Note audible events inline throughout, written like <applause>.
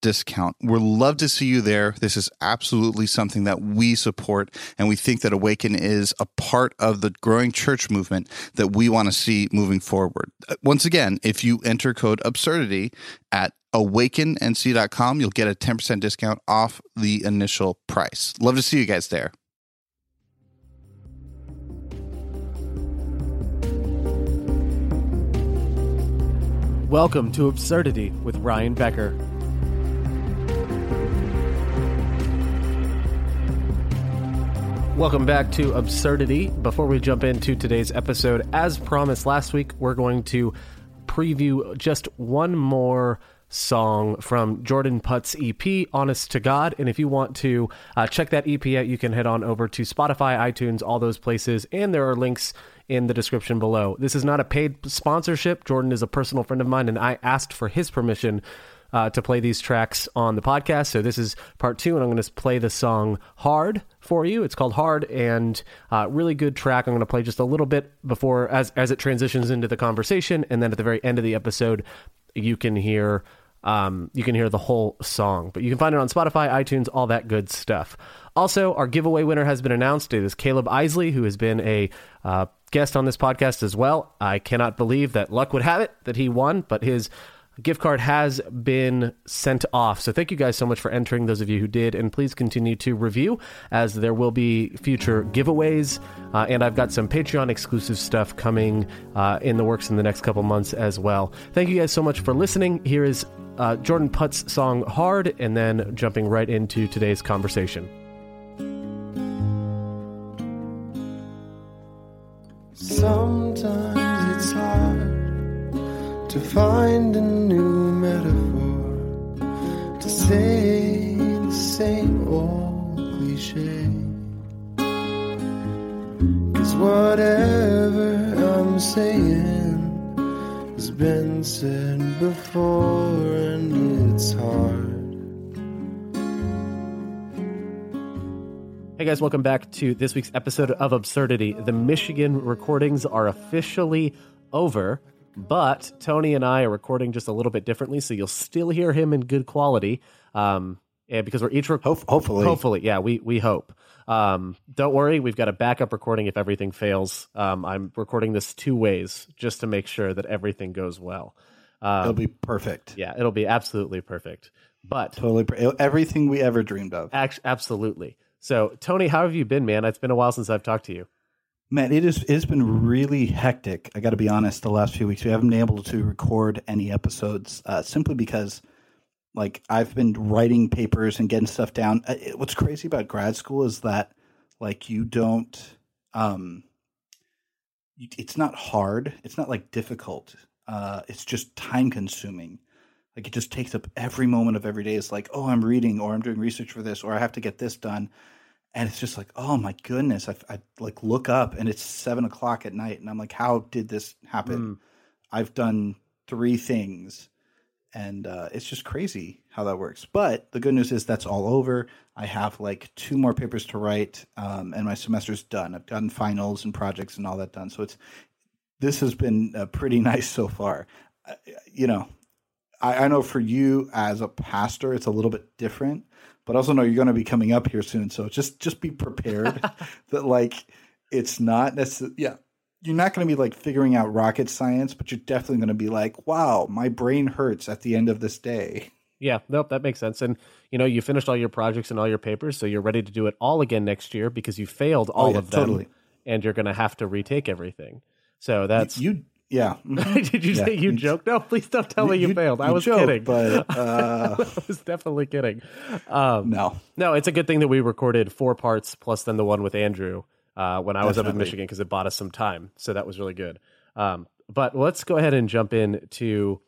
discount. We'd love to see you there. This is absolutely something that we support, and we think that Awaken is a part of the growing church movement that we want to see moving forward. Uh, once again, if you enter code absurdity at awakennc.com, you'll get a 10% discount off the initial price. Love to see you guys there. Welcome to Absurdity with Ryan Becker. Welcome back to Absurdity. Before we jump into today's episode, as promised last week, we're going to preview just one more song from Jordan Putt's EP, Honest to God. And if you want to uh, check that EP out, you can head on over to Spotify, iTunes, all those places, and there are links in the description below. This is not a paid sponsorship. Jordan is a personal friend of mine, and I asked for his permission uh, to play these tracks on the podcast. So this is part two, and I'm going to play the song "Hard" for you. It's called "Hard" and uh, really good track. I'm going to play just a little bit before as as it transitions into the conversation, and then at the very end of the episode, you can hear. Um, you can hear the whole song, but you can find it on Spotify, iTunes, all that good stuff. Also, our giveaway winner has been announced. It is Caleb Isley, who has been a uh, guest on this podcast as well. I cannot believe that luck would have it that he won, but his gift card has been sent off. So thank you guys so much for entering, those of you who did, and please continue to review as there will be future giveaways. Uh, and I've got some Patreon exclusive stuff coming uh, in the works in the next couple months as well. Thank you guys so much for listening. Here is uh, Jordan Putt's song Hard, and then jumping right into today's conversation. Sometimes to find a new metaphor to say the same old cliche. Cause whatever I'm saying has been said before, and it's hard. Hey guys, welcome back to this week's episode of Absurdity. The Michigan recordings are officially over, but Tony and I are recording just a little bit differently, so you'll still hear him in good quality. Um, and because we're each rec- Hope, hopefully, hopefully, yeah, we we hope. Um, don't worry, we've got a backup recording if everything fails. Um, I'm recording this two ways just to make sure that everything goes well. Um, it'll be perfect. yeah, it'll be absolutely perfect. But Totally, per- everything we ever dreamed of. Act- absolutely. So, Tony, how have you been, man? It's been a while since I've talked to you. Man, it is. It's been really hectic. I got to be honest. The last few weeks, we haven't been able to record any episodes uh, simply because, like, I've been writing papers and getting stuff down. Uh, it- What's crazy about grad school is that, like, you don't. Um, it's not hard. It's not like difficult. Uh, it's just time consuming. Like it just takes up every moment of every day. It's like, oh, I'm reading or I'm doing research for this or I have to get this done. And it's just like, oh my goodness. I, I like look up and it's seven o'clock at night. And I'm like, how did this happen? Mm. I've done three things. And uh, it's just crazy how that works. But the good news is that's all over. I have like two more papers to write um, and my semester's done. I've done finals and projects and all that done. So it's, this has been uh, pretty <laughs> nice so far. Uh, you know, I, I know for you as a pastor, it's a little bit different, but also know you're going to be coming up here soon. So just just be prepared <laughs> that like it's not necessarily yeah you're not going to be like figuring out rocket science but you're definitely going to be like wow my brain hurts at the end of this day Yeah, nope, that makes sense. And you know, you finished all your projects and all your papers, so you're ready to do it all again next year because you failed oh, all Oh, yeah, of them, totally. and you're going to have to retake everything. So that's. you yeah. <laughs> Did you Yeah. say you joked? No, please don't tell me you, failed. I you was joke, kidding. but <laughs> uh I was definitely kidding. Um, no no, it's a good thing that we recorded four parts plus then the one with Andrew uh, when I was up in Michigan because it bought us some time. So that was really good. Um, but let's go ahead and jump in to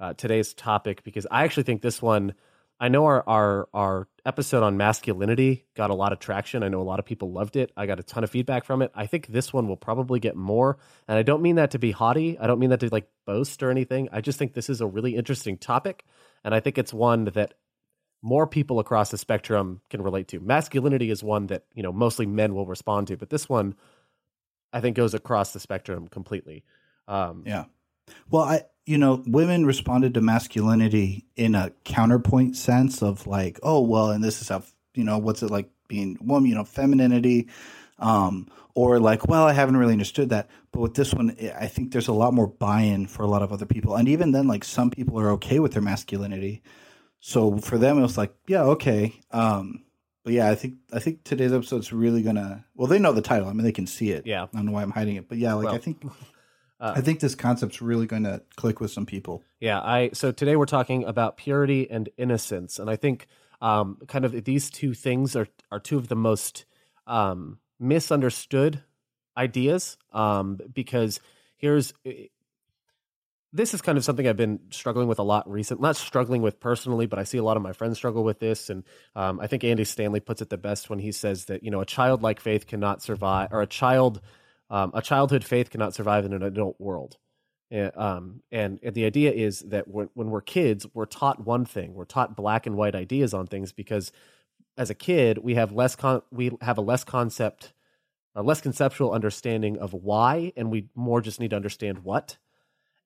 uh, today's topic because I actually think this one. I know our, our our episode on masculinity got a lot of traction. I know a lot of people loved it. I got a ton of feedback from it. I think this one will probably get more. And I don't mean that to be haughty. I don't mean that to like boast or anything. I just think this is a really interesting topic. And I think it's one that more people across the spectrum can relate to. Masculinity is one that, you know, mostly men will respond to, but this one I think goes across the spectrum completely. Um, yeah well i you know women responded to masculinity in a counterpoint sense of like oh well and this is how you know what's it like being woman you know femininity um or like well i haven't really understood that. But with this one i think there's a lot more buy-in for a lot of other people. And even then like some people are okay with their masculinity. So for them it was like yeah okay um but yeah i think i think today's episode's really gonna well they know the title. I mean they can see it Yeah. i don't know why i'm hiding it. But yeah like Well, i think <laughs> uh, I think this concept's really going to click with some people. Yeah, I so today we're talking about purity and innocence, and I think um, kind of these two things are are two of the most um, misunderstood ideas um, because here's this is kind of something I've been struggling with a lot recent. Not struggling with personally, but I see a lot of my friends struggle with this, and um, I think Andy Stanley puts it the best when he says that you know a childlike faith cannot survive, or a child um, a childhood faith cannot survive in an adult world. Uh, um, and, and the idea is that when, when we're kids, we're taught one thing. We're taught black and white ideas on things because as a kid, we have less con- we have a less concept, a less conceptual understanding of why, and we more just need to understand what.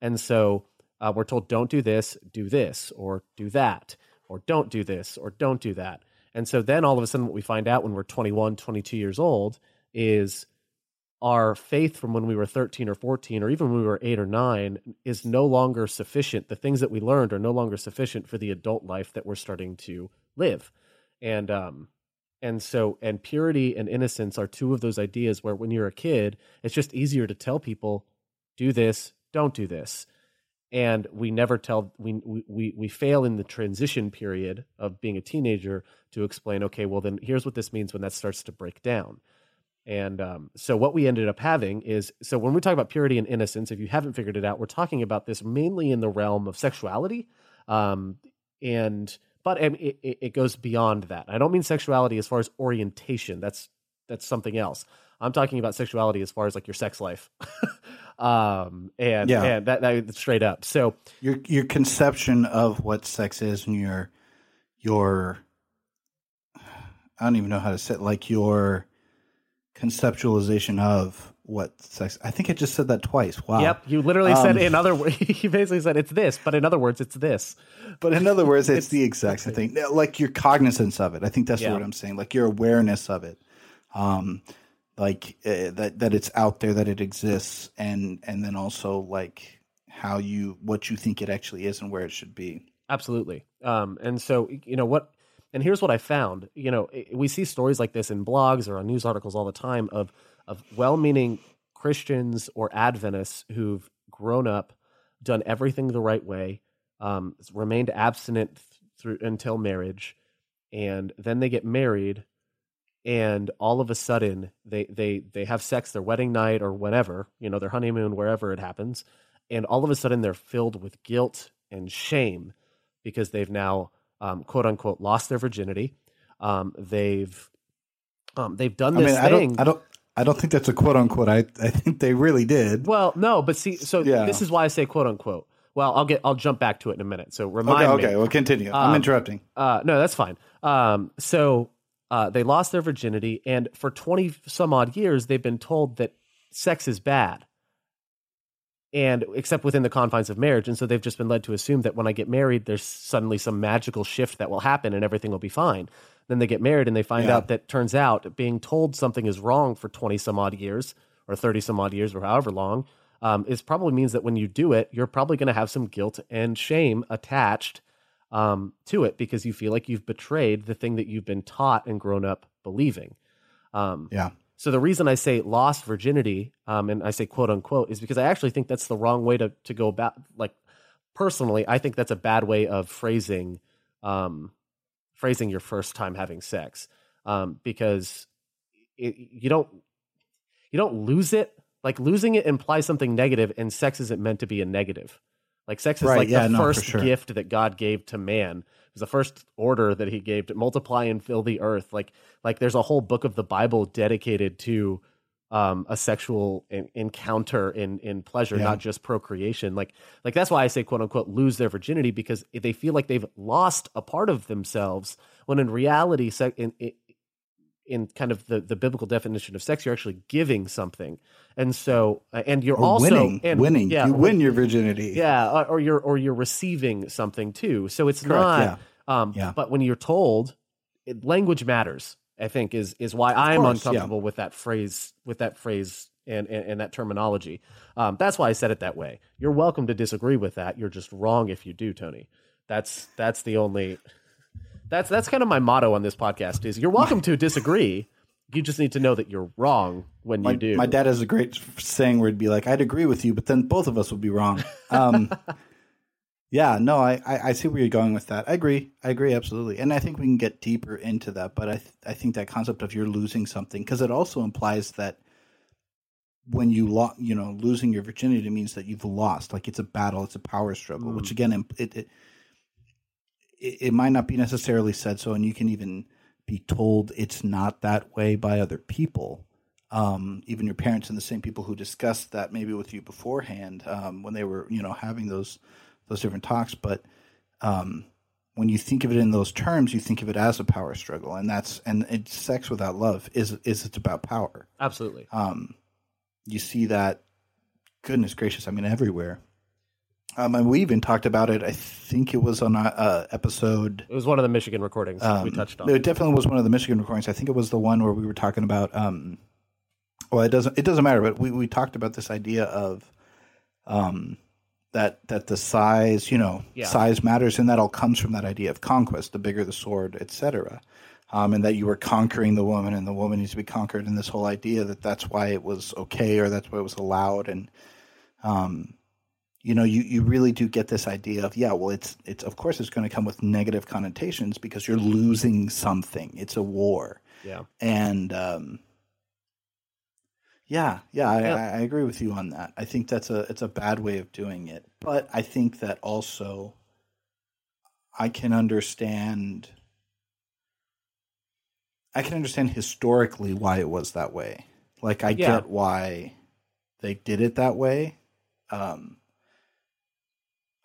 And so uh, we're told, don't do this, do this, or do that, or don't do this, or don't do that. And so then all of a sudden, what we find out when we're 21, 22 years old is our faith from when we were 13 or 14 or even when we were 8 or 9 is no longer sufficient. The things that we learned are no longer sufficient for the adult life that we're starting to live. And um and so and purity and innocence are two of those ideas where when you're a kid it's just easier to tell people do this don't do this. And we never tell we we we fail in the transition period of being a teenager to explain okay well then here's what this means when that starts to break down and um, so what we ended up having is so when we talk about purity and innocence, if you haven't figured it out, we're talking about this mainly in the realm of sexuality, um, and but um, it, it, it goes beyond that. I don't mean sexuality as far as orientation. That's that's something else. I'm talking about sexuality as far as like your sex life, <laughs> um, and Yeah. and that, that straight up. So Your your conception of what sex is and your your I don't even know how to say it, like your conceptualization of what sex. I think I just said that twice. Wow. yep, you literally said Um, in other words, <laughs> you basically said it's this, but in other words, it's this. But in other words, it's, <laughs> It's- the exact same thing. Like your cognizance of it. I think that's Yeah. what I'm saying. Like your awareness of it. Um, like uh, that that it's out there, that it exists, and and then also like how you what you think it actually is and where it should be. Absolutely. Um, and so, you know, what, and here's what I found, you know, we see stories like this in blogs or on news articles all the time of, of well-meaning Christians or Adventists who've grown up, done everything the right way, um, remained abstinent through until marriage. And then they get married and all of a sudden they, they, they have sex their wedding night or whenever, you know, their honeymoon, wherever it happens. And all of a sudden they're filled with guilt and shame because they've now um, quote unquote lost their virginity. Um, they've um, they've done I this mean, I thing. don't, I don't, I don't think that's a quote unquote. I, I think they really did. well, no, but see, so Yeah. this is why I say quote unquote. Well, I'll get I'll jump back to it in a minute. So Okay, remind me. okay, well, continue. I'm Um, interrupting. Uh, no, that's fine. Um, so uh, they lost their virginity, and for twenty some odd years, they've been told that sex is bad, and except within the confines of marriage, and so they've just been led to assume that when I get married, there's suddenly some magical shift that will happen, and everything will be fine. Then they get married and they find Yeah. out that turns out being told something is wrong for 20 some odd years or 30 some odd years or however long um, is probably means that when you do it, you're probably going to have some guilt and shame attached um, to it because you feel like you've betrayed the thing that you've been taught and grown up believing. Um, Yeah. So the reason I say lost virginity, um, and I say quote unquote, is because I actually think that's the wrong way to to go about. Like personally, I think that's a bad way of phrasing um, phrasing your first time having sex um, because it, you don't you don't lose it. Like losing it implies something negative, and sex isn't meant to be a negative. Like sex is Right, like yeah, the no, first sure. gift that God gave to man. The first order that He gave to multiply and fill the earth. Like like there's a whole book of the Bible dedicated to um, a sexual en- encounter in in pleasure, Yeah. not just procreation. Like like that's why I say quote unquote lose their virginity because they feel like they've lost a part of themselves when in reality, se- in, in in kind of the, the biblical definition of sex, you're actually giving something, and so uh, and you're Or also winning. and winning. yeah, you win your virginity. yeah, or, or you're or you're receiving something too. So it's Correct, not. yeah. Um, Yeah. But when you're told, it, language matters. I think is is why I'm course, yeah. uncomfortable with that phrase with that phrase and and, and that terminology. Um, that's why I said it that way. You're welcome to disagree with that. You're just wrong if you do, Tony. That's that's the only. That's that's kind of my motto on this podcast. Is you're welcome to disagree. You just need to know that you're wrong when My, you do. my dad has a great saying where he'd be like, I'd agree with you, but then both of us would be wrong. Um, <laughs> yeah, no, I, I, I see where you're going with that. I agree. I agree, absolutely. And I think we can get deeper into that. But I, th- I think that concept of you're losing something, because it also implies that when you lo- you know, losing your virginity means that you've lost. Like it's a battle, it's a power struggle, which again, it, it, it, it might not be necessarily said so. And you can even be told it's not that way by other people um, even your parents and the same people who discussed that maybe with you beforehand um, when they were you know having those those different talks but um, when you think of it in those terms you think of it as a power struggle and that's and it's sex without love is is it's about power Absolutely. um, you see that goodness gracious i mean everywhere um, and we even talked about it i think it was on a, uh episode It was one of the Michigan recordings we um, touched on. It definitely was one of the Michigan recordings. I think it was the one where we were talking about. Um, well, it doesn't. It doesn't matter. But we, we talked about this idea of, um, that that the size, you know, Yeah. size matters, and that all comes from that idea of conquest. The bigger the sword, etc. Um, and that you were conquering the woman, and the woman needs to be conquered, and this whole idea that that's why it was okay, or that's why it was allowed, and um, you know, you, you really do get this idea of yeah, well, it's it's of course it's going to come with negative connotations because you're losing something. It's a war, yeah. and um, yeah, yeah, I, Yeah. I, I agree with you on that. I think that's a it's a bad way of doing it, but I think that also I can understand. I can understand historically why it was that way. Like I Yeah. get why they did it that way. Um,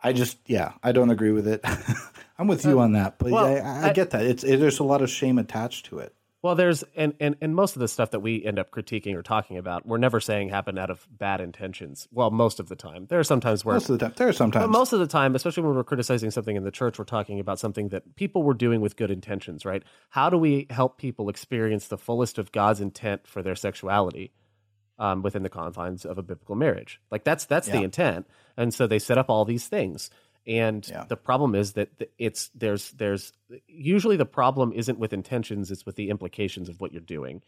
I just, yeah, I don't agree with it. <laughs> I'm with you on that, but well, I, I, I get that. It's it, there's a lot of shame attached to it. Well, there's and, and and most of the stuff that we end up critiquing or talking about, we're never saying happened out of bad intentions. Well, most of the time, there are sometimes where Most of the time, there are sometimes. But most of the time, especially when we're criticizing something in the church, we're talking about something that people were doing with good intentions, right? How do we help people experience the fullest of God's intent for their sexuality um, within the confines of a biblical marriage? Like that's that's the intent, and so they set up all these things. And Yeah. the problem is that it's there's there's usually the problem isn't with intentions; it's with the implications of what you're doing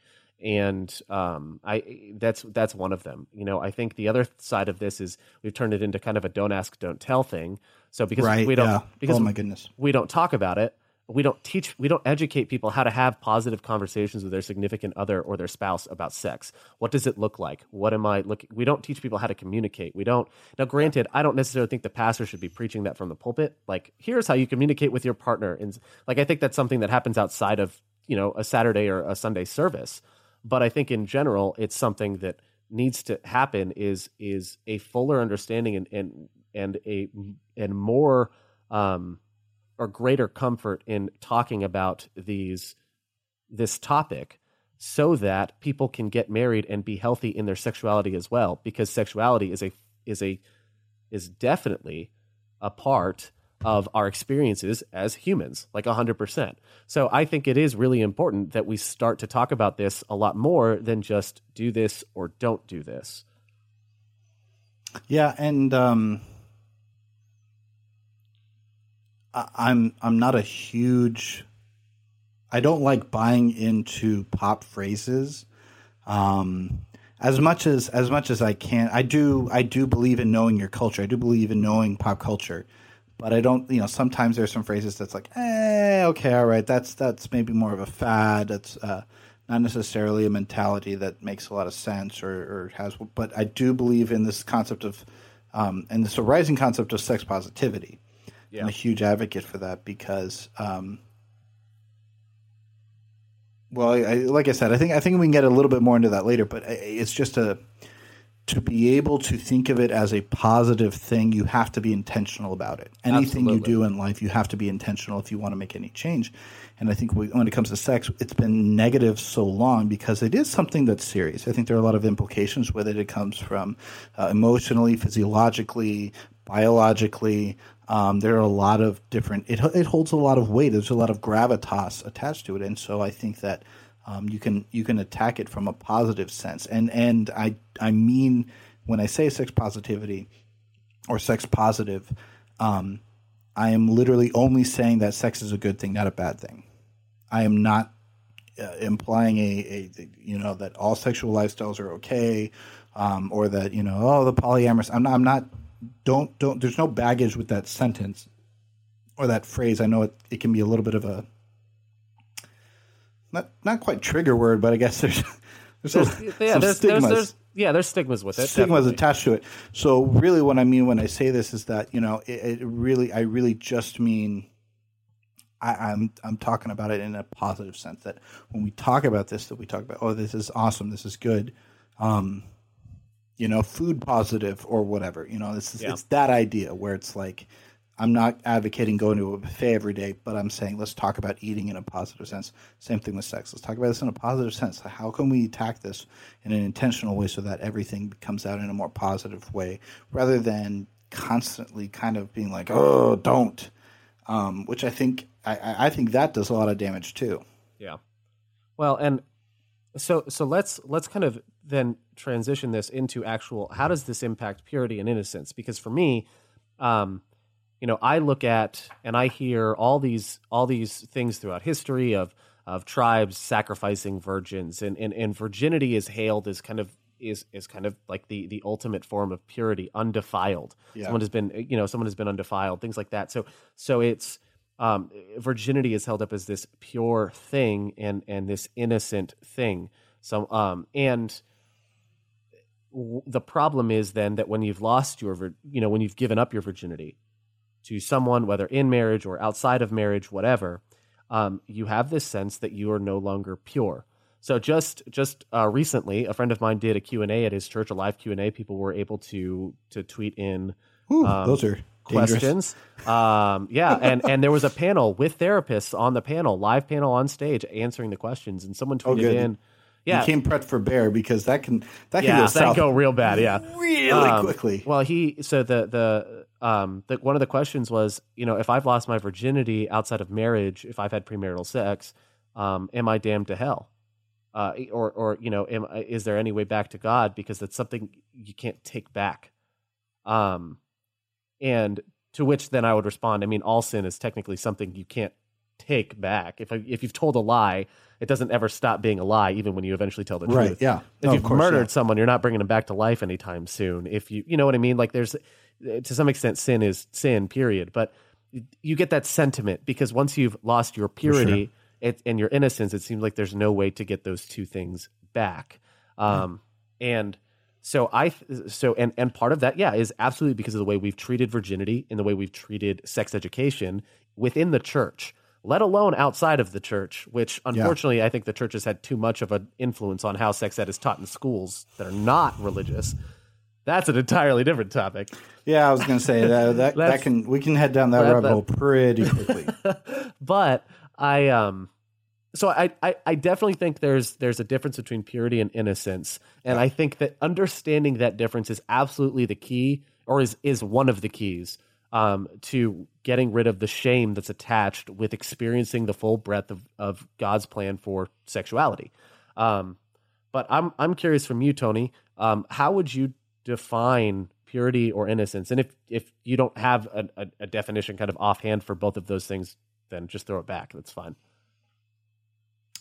and um, I that's that's one of them. You know, I think the other side of this is we've turned it into kind of a don't ask, don't tell thing. So because right? we don't yeah. because oh my goodness. we don't talk about it, we don't teach, we don't educate people how to have positive conversations with their significant other or their spouse about sex. What does it look like? What am I looking? We don't teach people how to communicate. We don't. Now, granted, I don't necessarily think the pastor should be preaching that from the pulpit. Like, here's how you communicate with your partner, and like I think that's something that happens outside of you know a Saturday or a Sunday service. But I think in general, it's something that needs to happen is is a fuller understanding and and and a and more um, or greater comfort in talking about these this topic so that people can get married and be healthy in their sexuality as well because sexuality is a is a is definitely a part of our experiences as humans, like 100%. So I think it is really important that we start to talk about this a lot more than just do this or don't do this. Yeah, and um, I'm I'm not a huge. I don't like buying into pop phrases. Um, as much as as much as I can, I do I do believe in knowing your culture. I do believe in knowing pop culture, but I don't. You know, sometimes there's some phrases that's like, eh, okay, all right, that's that's maybe more of a fad. That's uh, not necessarily a mentality that makes a lot of sense or, or has. But I do believe in this concept of, um, and this arising concept of sex positivity. Yeah. I'm a huge advocate for that because. Um, well, I, like I said, I think I think we can get a little bit more into that later, but it's just a to be able to think of it as a positive thing, you have to be intentional about it. Anything Absolutely. you do in life, you have to be intentional if you want to make any change. And I think we, when it comes to sex, it's been negative so long because it is something that's serious. I think there are a lot of implications with it. It comes from uh, emotionally, physiologically, biologically. Um, there are a lot of different. It it holds a lot of weight. There's a lot of gravitas attached to it, and so I think that um, you can you can attack it from a positive sense. And and I I mean when I say sex positivity or sex positive, um, I am literally only saying that sex is a good thing, not a bad thing. I am not uh, implying a, a you know that all sexual lifestyles are okay, um, or that you know oh the polyamorous. I'm not. I'm not. Don't don't. There's no baggage with that sentence or that phrase. I know it. It can be a little bit of a not not quite trigger word, but I guess there's <laughs> there's, There's, <laughs> some, yeah, there's, there's, stigmas there's, yeah, there's stigmas with it. stigmas definitely. attached to it. So really, what I mean when I say this is that you know, it, it really, I really just mean. I, I'm I'm talking about it in a positive sense that when we talk about this, that we talk about, oh, this is awesome, this is good, um, you know, food positive or whatever. You know, this is Yeah. it's that idea where it's like, I'm not advocating going to a buffet every day, but I'm saying let's talk about eating in a positive sense. Same thing with sex. Let's talk about this in a positive sense. How can we attack this in an intentional way so that everything comes out in a more positive way rather than constantly kind of being like, oh, don't. Um, which I think I, I think that does a lot of damage too. Yeah. Well, and so so let's let's kind of then transition this into actual how does this impact purity and innocence? Because for me, um, you know, I look at and I hear all these all these things throughout history of of tribes sacrificing virgins and, and, and virginity is hailed as kind of is is kind of like the the ultimate form of purity, undefiled. Yeah. Someone has been you know, someone has been undefiled, things like that. So so it's um, virginity is held up as this pure thing and and this innocent thing. So um and w- the problem is then that when you've lost your you know when you've given up your virginity to someone whether in marriage or outside of marriage whatever um, you have this sense that you are no longer pure. So just just uh, recently a friend of mine did a q&a at his church a live q&a people were able to to tweet in Ooh, Um, those are questions. Um, yeah, and and there was a panel with therapists on the panel, live panel on stage, answering the questions, and someone tweeted Oh, in, yeah, You came prepped for bear because that can that can yeah, go that south go real bad, yeah, really Um, quickly. Well, he so the the um the, one of the questions was, you know, if I've lost my virginity outside of marriage, if I've had premarital sex, um, am I damned to hell? Uh, or or you know, am, is there any way back to God? Because that's something you can't take back. Um, and to which then I would respond, I mean, all sin is technically something you can't take back. If I, if you've told a lie, it doesn't ever stop being a lie, even when you eventually tell the right? truth Yeah. if No, you've course, murdered yeah. someone, you're not bringing them back to life anytime soon. If you, you know what I mean? Like there's, to some extent, sin is sin, period. But you get that sentiment because once you've lost your purity it, and your innocence, it seems like there's no way to get those two things back. Um, and so I, so and and part of that, yeah, is absolutely because of the way we've treated virginity and the way we've treated sex education within the church. Let alone outside of the church, which unfortunately I think the church has had too much of an influence on how sex ed is taught in schools that are not religious. That's an entirely different topic. Yeah, I was going to say that that, that can we can head down that rabbit hole pretty quickly. <laughs> but I um so I, I I definitely think there's there's a difference between purity and innocence. And I think that understanding that difference is absolutely the key or is is one of the keys um, to getting rid of the shame that's attached with experiencing the full breadth of, of God's plan for sexuality. Um, but I'm I'm curious from you, Tony. Um, how would you define purity or innocence? And if if you don't have a, a, a definition kind of offhand for both of those things, then just throw it back. That's fine.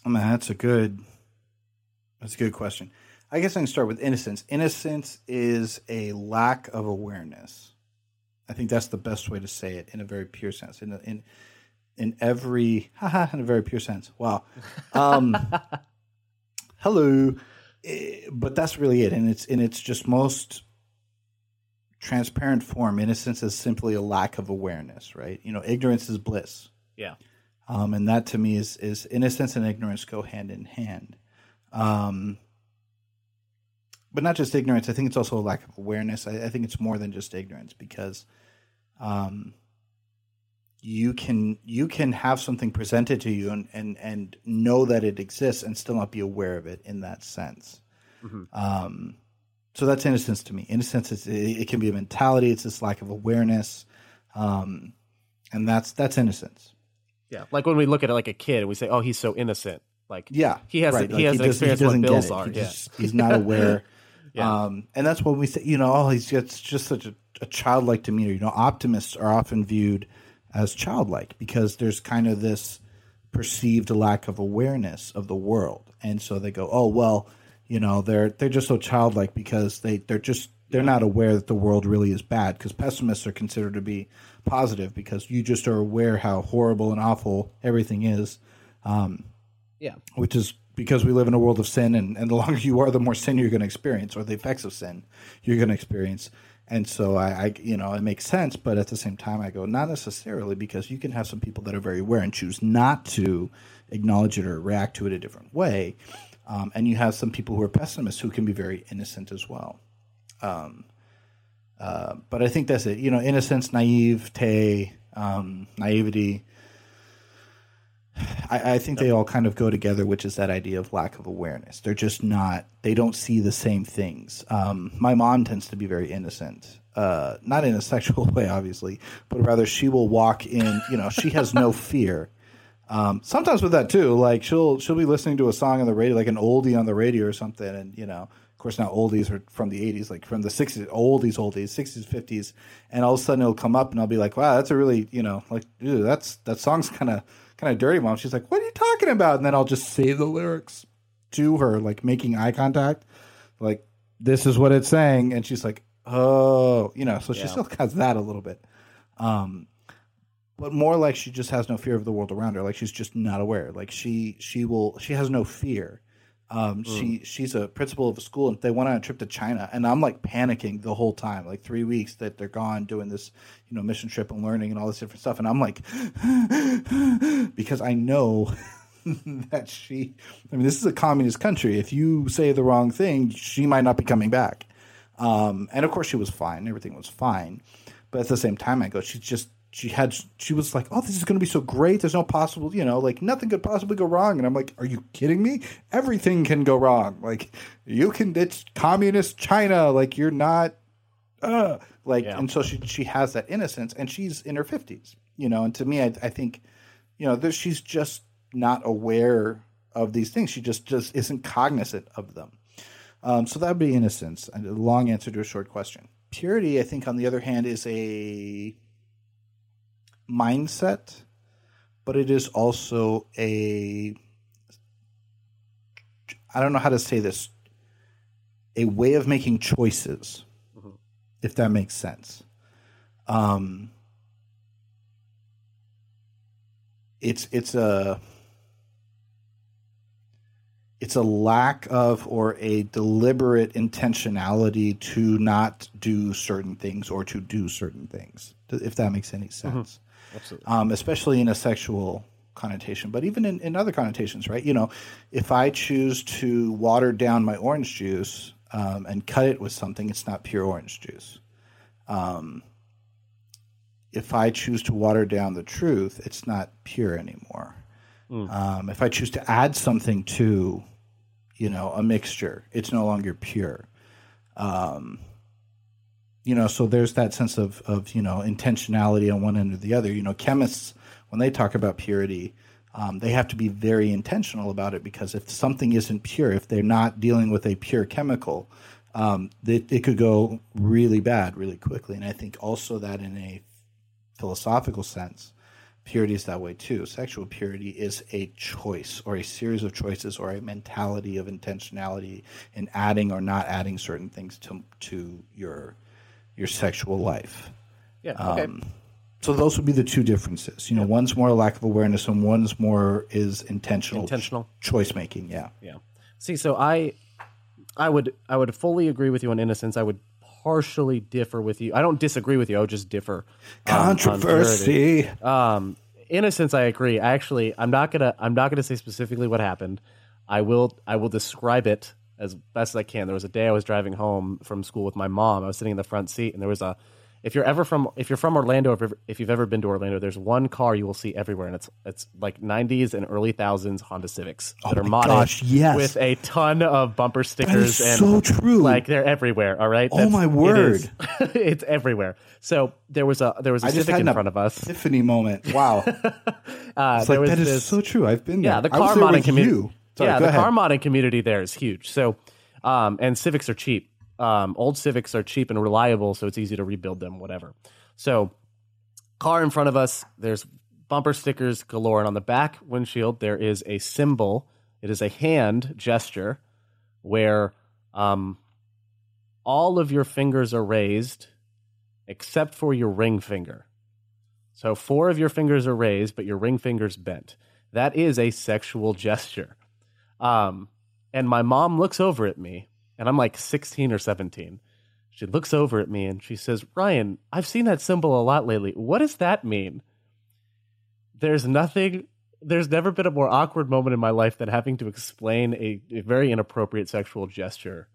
I mean, that's a good that's a good question. I guess I can start with innocence. Innocence is a lack of awareness. I think that's the best way to say it in a very pure sense. In in in every <laughs> haha in a very pure sense. Wow. Um, <laughs> hello, Eh, but that's really it, and it's in its just most transparent form. Innocence is simply a lack of awareness, right? You know, ignorance is bliss. Yeah. Um, and that to me is is innocence and ignorance go hand in hand. Um, but not just ignorance. I think it's also a lack of awareness. I, I think it's more than just ignorance because um, you can you can have something presented to you and, and and know that it exists and still not be aware of it in that sense. Um, so that's innocence to me. Innocence is it, it can be a mentality. It's this lack of awareness, um, and that's that's innocence. Yeah. Like when we look at it like a kid and we say, "Oh, he's so innocent." Like Yeah, he has right. he Like, has doesn't- experience what doesn't bills are. He yeah. just- he's not aware. <laughs> Yeah. um, and that's what we say. You know, oh, he's just just such a, a childlike demeanor. You know, optimists are often viewed as childlike because there's kind of this perceived lack of awareness of the world, and so they go, oh well, you know, they're they're just so childlike because they they're just they're not aware that the world really is bad. Because pessimists are considered to be positive because you just are aware how horrible and awful everything is Um, yeah. which is because we live in a world of sin, and, and the <laughs> longer you are, the more sin you're going to experience, or the effects of sin you're going to experience. And so I, I, you know, it makes sense, but at the same time, I go not necessarily because you can have some people that are very aware and choose not to acknowledge it or react to it a different way, um, and you have some people who are pessimists who can be very innocent as well. Um, uh, but I think that's it. You know, innocence, naivete, um, naivety. I, I think they all kind of go together, which is that idea of lack of awareness. They're just not, they don't see the same things. Um, my mom tends to be very innocent, uh, not in a <laughs> sexual way, obviously, but rather she will walk in, you know, she has no <laughs> fear. Um, sometimes with that too, like she'll she'll be listening to a song on the radio, like an oldie on the radio or something, and you know, course, now oldies are from the '80s, like from the '60s, oldies, oldies, '60s, '50s, and all of a sudden it'll come up, and I'll be like, "Wow, that's a really, you know, like, ew, that's that song's kind of kind of dirty, mom." She's like, "What are you talking about?" And then I'll just say the lyrics to her, like making eye contact, like this is what it's saying, and she's like, "Oh," you know, so she Yeah. still has that a little bit. Um, but more like she just has no fear of the world around her like she's just not aware like she she will she has no fear um she she's a principal of a school and they went on a trip to china and i'm like panicking the whole time like three weeks that they're gone doing this you know mission trip and learning and all this different stuff and i'm like <laughs> because i know <laughs> that she i mean this is a communist country. If you say the wrong thing she might not be coming back. Um, and of course she was fine. Everything was fine. But at the same time i go she's just she had she was like oh this is going to be so great. There's no possible you know like nothing could possibly go wrong. And i'm like are you kidding me? Everything can go wrong. Like you can it's communist china. Like you're not uh, like Yeah. and so she she has that innocence and she's in her 50s you know and to me i, I think you know there, she's just not aware of these things. She just just isn't cognizant of them. Um, so that would be innocence. A long answer to a short question. Purity i think on the other hand is a mindset but it is also a i don't know how to say this a way of making choices if that makes sense. Um it's it's a it's a lack of or a deliberate intentionality to not do certain things or to do certain things if that makes any sense Absolutely. um, especially in a sexual connotation, but even in, in other connotations, right? You know, if I choose to water down my orange juice um, and cut it with something, it's not pure orange juice. Um, if I choose to water down the truth, it's not pure anymore. Um, if I choose to add something to, you know, a mixture, it's no longer pure. Um, you know, so there's that sense of of you know intentionality on one end or the other. You know, chemists when they talk about purity, um, they have to be very intentional about it because if something isn't pure, if they're not dealing with a pure chemical, um, it, it could go really bad really quickly. And I think also that in a philosophical sense, purity is that way too. Sexual purity is a choice or a series of choices or a mentality of intentionality in adding or not adding certain things to to your your sexual life. Yeah. Okay. Um, so those would be the two differences. You know, one's more lack of awareness, and one's more is intentional, Intentional. choice making. Yeah, Yeah. See, so I, I would, I would fully agree with you on innocence. I would partially differ with you. I don't disagree with you. I would just differ. um, controversy. Um, innocence, I agree. Actually, I'm not gonna, I'm not gonna say specifically what happened. I will, I will describe it as best as I can. There was a day I was driving home from school with my mom. I was sitting in the front seat, and there was a. If you're ever from, if you're from Orlando, if, you've- if you've ever been to Orlando, there's one car you will see everywhere, and it's it's like 90s and early thousands Honda Civics that Oh are modded gosh, yes. with a ton of bumper stickers is and so true. Like they're everywhere. All right. Oh, my word. <laughs> it's everywhere. So there was a there was a I Civic in front of us. epiphany moment. Wow, <laughs> Uh, like was that is this- so true. I've been there. yeah, the car modding community. you. Sorry, yeah, the ahead. car modding community there is huge. So, um, and Civics are cheap. Um, old Civics are cheap and reliable, so it's easy to rebuild them. Whatever. So, car in front of us. There's bumper stickers galore, and on the back windshield there is a symbol. It is a hand gesture where um, all of your fingers are raised except for your ring finger. So four of your fingers are raised, but your ring finger's bent. That is a sexual gesture. Um, and my mom looks over at me, and I'm like 16 or 17. She looks over at me and she says, Ryan, I've seen that symbol a lot lately. What does that mean? There's nothing, there's never been a more awkward moment in my life than having to explain a, a very inappropriate sexual gesture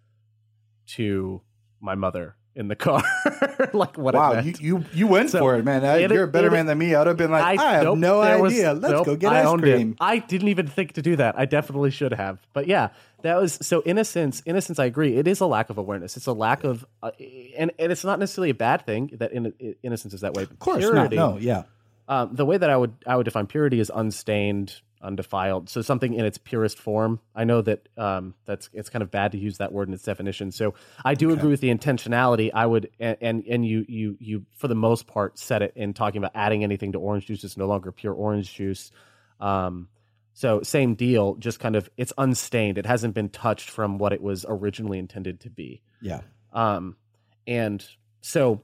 to my mother in the car. <laughs> like what Wow, you, you you went So, for it, man. I- it- you're a better it- man than me. I would have been like, I, have nope, no there was- idea. Let's nope, go get I ice cream. It. I didn't even think to do that. I definitely should have. But yeah, that was so innocence. Innocence, I agree. It is a lack of awareness. It's a lack of, uh, and and it's not necessarily a bad thing that in, innocence is that way. Of course not. No, yeah. Um, the way that I would I would define purity is unstained, undefiled. So something in its purest form. I know that um, that's it's kind of bad to use that word in its definition. So I do agree with the intentionality. I would and, and and you you you for the most part said it in talking about adding anything to orange juice. It's no longer pure orange juice. Um, so same deal. Just kind of it's unstained. It hasn't been touched from what it was originally intended to be. Yeah. Um, and so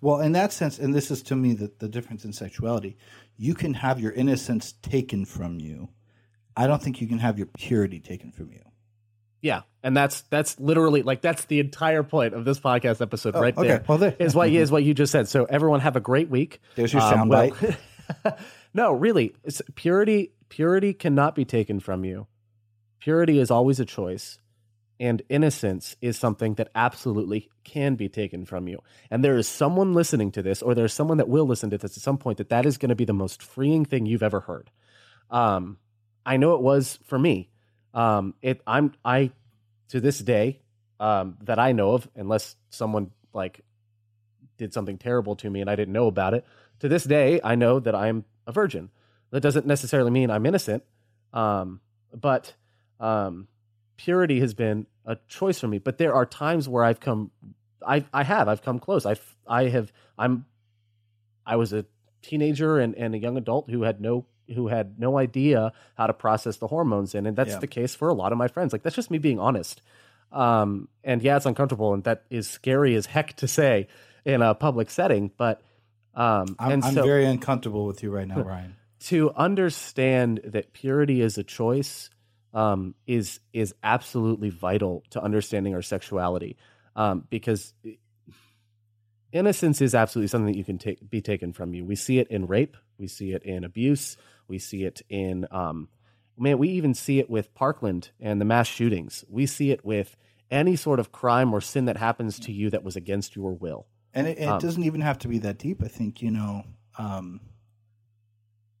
Well, in that sense, and this is to me the, the difference in sexuality, you can have your innocence taken from you. I don't think you can have your purity taken from you. Yeah, and that's that's literally like that's the entire point of this podcast episode right Oh, okay. there. Well, there- is what is what you just said. So everyone have a great week. There's your Um, soundbite. well- <laughs> no, really, purity. Purity cannot be taken from you. Purity is always a choice, and innocence is something that absolutely can be taken from you. And there is someone listening to this, or there's someone that will listen to this at some point that that is going to be the most freeing thing you've ever heard. Um, I know it was for me. Um, it I'm I to this day um, that I know of, unless someone like did something terrible to me and I didn't know about it. To this day, I know that I'm a virgin. That doesn't necessarily mean I'm innocent, um, but um, purity has been a choice for me. But there are times where I've come, I I have I've come close. I've I have I'm I was a teenager and, and a young adult who had no who had no idea how to process the hormones in and that's Yeah. the case for a lot of my friends like that's just me being honest um and yeah it's uncomfortable and that is scary as heck to say in a public setting but um I'm, I'm so very uncomfortable with you right now, Ryan. <laughs> to understand that purity is a choice um, is is absolutely vital to understanding our sexuality um, because innocence is absolutely something that you can take be taken from you. We see it in rape, we see it in abuse, we see it in um, man, we even see it with Parkland and the mass shootings. We see it with any sort of crime or sin that happens to you that was against your will. And it, it Um, doesn't even have to be that deep. I think you know, um,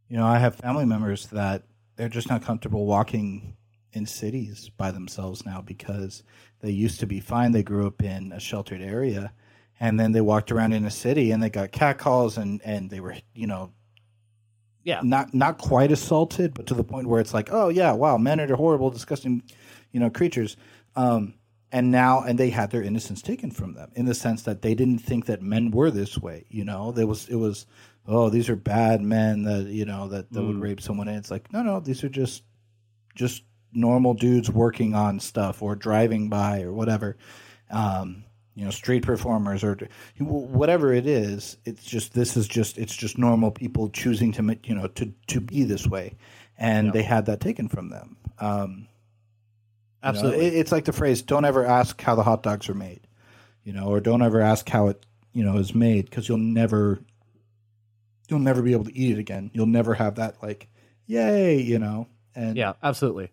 you know, I have family members that they're just not comfortable walking in cities by themselves now because they used to be fine. They grew up in a sheltered area, and then they walked around in a city and they got catcalls and and they were you know Yeah. not not quite assaulted, but to the point where it's like, oh yeah, wow, men are horrible, disgusting, you know, creatures. Um, and now, and they had their innocence taken from them in the sense that they didn't think that men were this way. You know, there was it was, oh, these are bad men that you know that, that would rape someone. And it's like, no, no, these are just just normal dudes working on stuff or driving by or whatever. Um, you know, street performers or whatever it is. It's just this is just it's just normal people choosing to you know to to be this way, and they had that taken from them. Um, you know, Absolutely. it- it's like the phrase "Don't ever ask how the hot dogs are made," you know, or "Don't ever ask how it you know is made," because you'll never you'll never be able to eat it again. You'll never have that like, yay, you know. And Yeah, absolutely.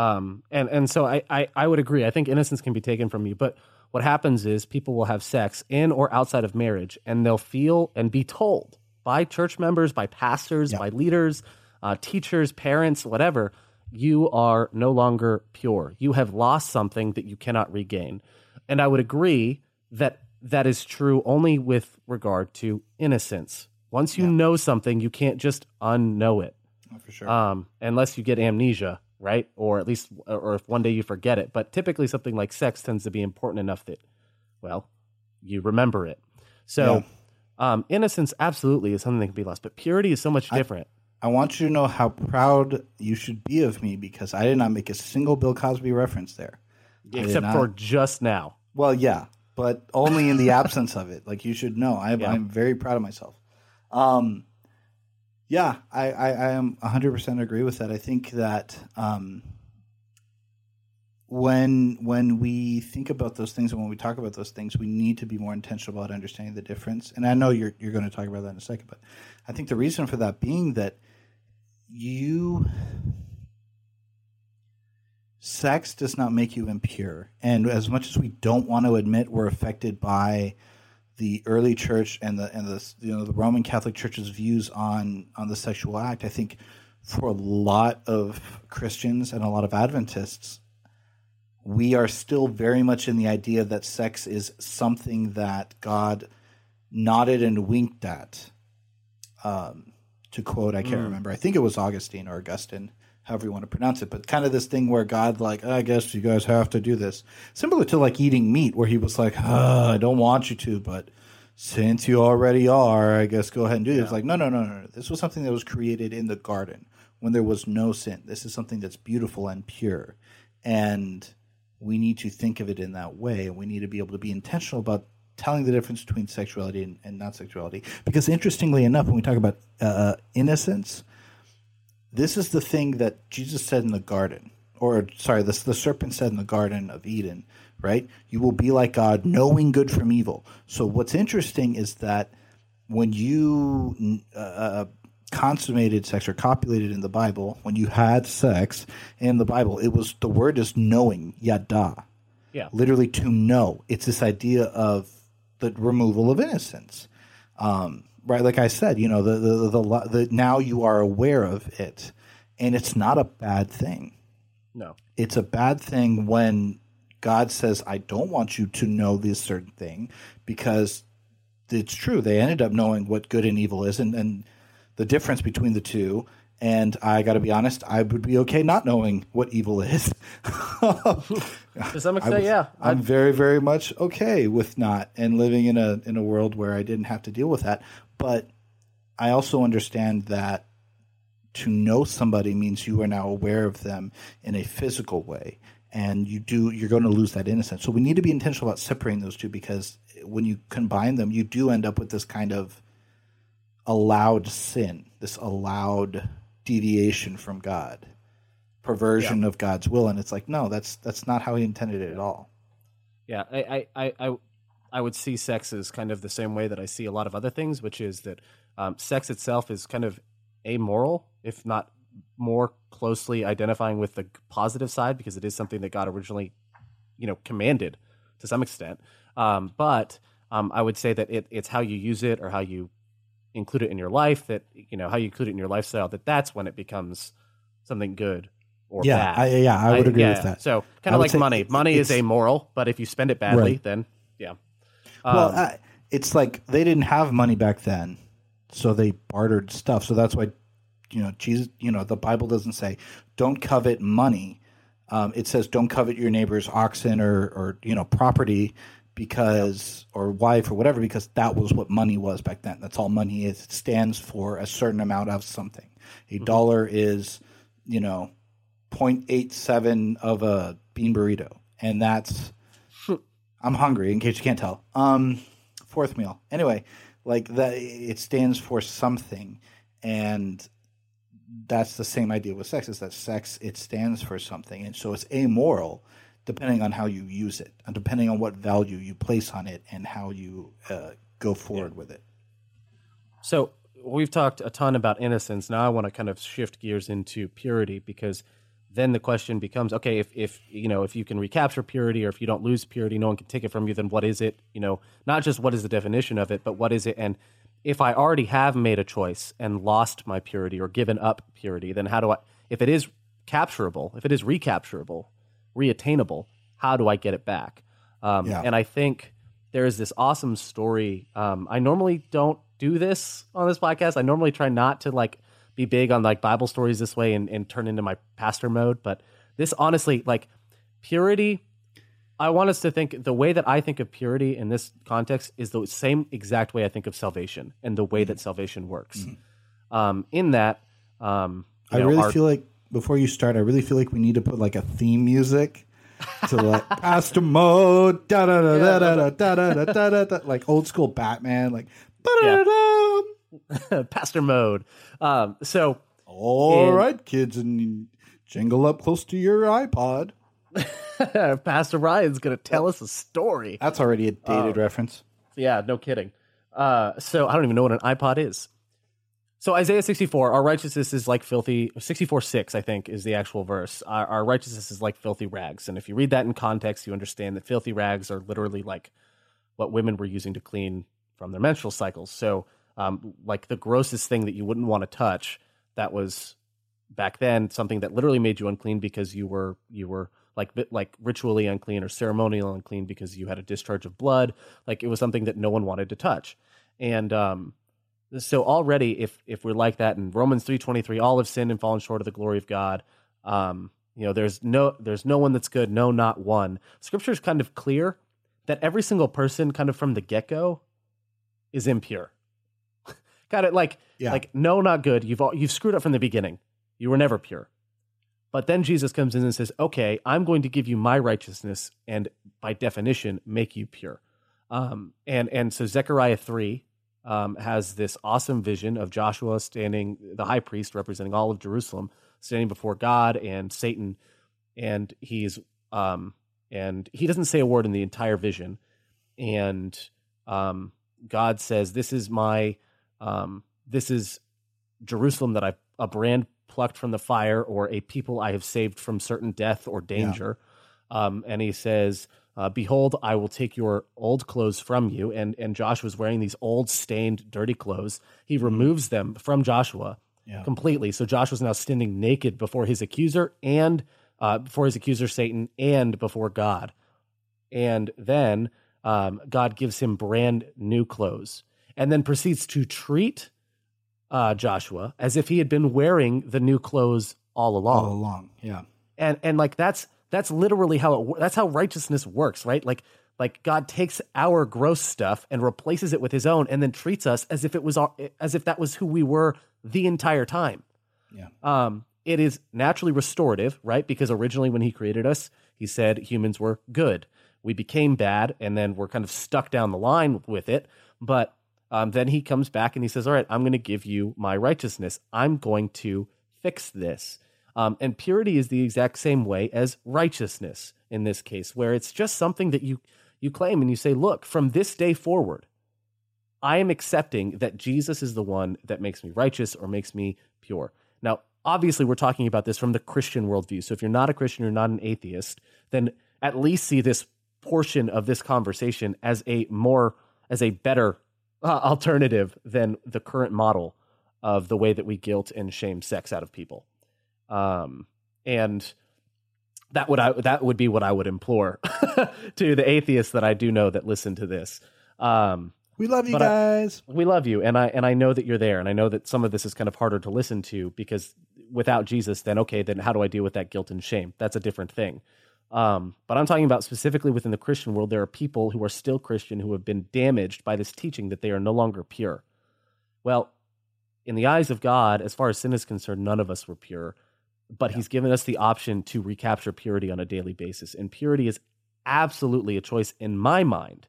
Um, and and so I, I I would agree. I think innocence can be taken from you, but what happens is people will have sex in or outside of marriage, and they'll feel and be told by church members, by pastors, by leaders, uh, teachers, parents, whatever. You are no longer pure. You have lost something that you cannot regain. And I would agree that that is true only with regard to innocence. Once you know something, you can't just unknow it for sure. um, unless you get amnesia, right? Or at least, or if one day you forget it. But typically, something like sex tends to be important enough that, well, you remember it. So, um, innocence absolutely is something that can be lost, but purity is so much different. I want you to know how proud you should be of me because I did not make a single Bill Cosby reference there. Except not. for just now. Well, yeah, but only in the absence of it. Like you should know, I'm, I'm very proud of myself. Um, yeah, I, I, I am 100% agree with that. I think that um, when when we think about those things and when we talk about those things, we need to be more intentional about understanding the difference. And I know you're you're going to talk about that in a second, but I think the reason for that being that you sex does not make you impure. And as much as we don't want to admit we're affected by the early church and the and the you know the Roman Catholic Church's views on on the sexual act, I think for a lot of Christians and a lot of Adventists, we are still very much in the idea that sex is something that God nodded and winked at. Um, to quote, I can't remember. I think it was Augustine or Augustine, however you want to pronounce it. But kind of this thing where God, like, I guess you guys have to do this, similar to like eating meat, where He was like, "Ah, I don't want you to, but since you already are, I guess go ahead and do this. Like, no, no, no, no, no. This was something that was created in the garden when there was no sin. This is something that's beautiful and pure, and we need to think of it in that way. We need to be able to be intentional about telling the difference between sexuality and, and not sexuality. Because interestingly enough, when we talk about uh, innocence, this is the thing that Jesus said in the garden, or sorry, this the serpent said in the Garden of Eden, right? You will be like God, knowing good from evil. So what's interesting is that when you uh, consummated sex or copulated in the Bible, when you had sex in the Bible, it was the word is knowing, yada Yeah. literally to know. It's this idea of the removal of innocence, um, right? Like I said, you know, the the, the the the now you are aware of it, and it's not a bad thing. No. It's a bad thing when God says, "I don't want you to know this certain thing," because it's true. They ended up knowing what good and evil is, and and the difference between the two. And I got to be honest, I would be okay not knowing what evil is. <laughs> To some <laughs> extent, was- yeah. I'm very, very much okay with not and living in a in a world where I didn't have to deal with that. But I also understand that to know somebody means you are now aware of them in a physical way, and you do you're going to lose that innocence. So we need to be intentional about separating those two because when you combine them, you do end up with this kind of allowed sin, this allowed deviation from God, perversion of God's will, and it's like no, that's that's not how He intended it at all. Yeah, I, I, I, I, I would see sex as kind of the same way that I see a lot of other things, which is that um, sex itself is kind of amoral, if not more closely identifying with the positive side, because it is something that God originally, you know, commanded to some extent. Um, but um, I would say that it, it's how you use it or how you include it in your life that you know how you include it in your lifestyle that that's when it becomes something good or Yeah, bad. I, yeah, I would agree yeah, with that. So kind of like money. Money is amoral, but if you spend it badly, Right. then yeah, well, uh, it's like they didn't have money back then, so they bartered stuff. So that's why, you know, Jesus. You know, the Bible doesn't say don't covet money. Um, it says don't covet your neighbor's oxen or or you know property because or wife or whatever because that was what money was back then. That's all money is. It stands for a certain amount of something. A Mm-hmm. dollar is, you know, 0.87 of a bean burrito, and that's. I'm hungry. In case you can't tell. Um, fourth meal. Anyway, like that, it stands for something, and that's the same idea with sex. Is that sex it stands for something, and so it's amoral, depending on how you use it, and depending on what value you place on it, and how you uh, go forward with it. So we've talked a ton about innocence. Now I want to kind of shift gears into purity because then the question becomes okay if, if you know if you can recapture purity or if you don't lose purity no one can take it from you then what is it you know? Not just what is the definition of it but what is it? And if i already have made a choice and lost my purity or given up purity then how do i if it is capturable if it is recapturable reattainable how do i get it back? Um, Yeah. and i think there is this awesome story um, i normally don't do this on this podcast. I normally try not to like be big on like bible stories this way and, and turn into my pastor mode but this honestly like purity i want us to think the way that i think of purity in this context is the same exact way i think of salvation and the way that salvation works um, in that um, I know, really our- feel like before you start, I really feel like we need to put like a theme music to like <laughs> Pastor Mode, da da da da da da da da da da like old school Batman, like. ba-da-da-da. <laughs> pastor mode um, so All right, kids, and jingle up close to your iPod. <laughs> pastor ryan's gonna tell us a story That's already a dated reference. Yeah, no kidding. Uh, so I don't even know what an iPod is. So Isaiah 64, our righteousness is like filthy, 64 6, I think, is the actual verse. Our, our righteousness is like filthy rags. And if you read that in context, you understand that filthy rags are literally like what women were using to clean from their menstrual cycles. So, um, like the grossest thing that you wouldn't want to touch, that was back then something that literally made you unclean because you were you were like like ritually unclean or ceremonial unclean because you had a discharge of blood. Like it was something that no one wanted to touch. And um so already if if we're like that in romans 3.23 all have sinned and fallen short of the glory of god. Um you know there's no there's no one that's good no not one. Scripture is kind of clear that every single person kind of from the get-go is impure kind it? like Yeah. like no not good. You've all, you've screwed up from the beginning. You were never pure. But then jesus comes in and says okay i'm going to give you my righteousness and by definition make you pure. Um, and and so zechariah 3 um, has this awesome vision of joshua standing the high priest representing all of jerusalem standing before god and satan. And he's um, and he doesn't say a word in the entire vision. And um, god says this is my um, this is jerusalem that i a brand plucked from the fire or a people i have saved from certain death or danger. Um, and he says uh, behold i will take your old clothes from you. And and joshua's wearing these old stained dirty clothes. He removes them from joshua Yeah. completely. So joshua's now standing naked before his accuser and uh, before his accuser satan and before god. And then um, god gives him brand new clothes and then proceeds to treat uh, joshua as if he had been wearing the new clothes all along All along. Yeah. and and like that's that's literally how it that's how righteousness works right like like god takes our gross stuff and replaces it with his own and then treats us as if it was as if that was who we were the entire time Yeah. um it is naturally restorative right because originally when he created us he said humans were good we became bad and then we're kind of stuck down the line with it but um, then he comes back and he says all right i'm going to give you my righteousness i'm going to fix this um, and purity is the exact same way as righteousness in this case, where it's just something that you you claim and you say, "Look, from this day forward, I am accepting that Jesus is the one that makes me righteous or makes me pure." Now, obviously, we're talking about this from the Christian worldview. So, if you're not a Christian, you're not an atheist, then at least see this portion of this conversation as a more as a better uh, alternative than the current model of the way that we guilt and shame sex out of people um, and that would I that would be what I would implore <laughs> to the atheists that I do know that listen to this. Um, We love you But I- guys. we love you, and I and I know that you're there, and I know that some of this is kind of harder to listen to because without Jesus, then okay, then how do I deal with that guilt and shame? That's a different thing. Um, but I'm talking about specifically within the Christian world, there are people who are still Christian who have been damaged by this teaching that they are no longer pure. Well, in the eyes of God, as far as sin is concerned, none of us were pure, but He's given us the option to recapture purity on a daily basis, and purity is absolutely a choice in my mind,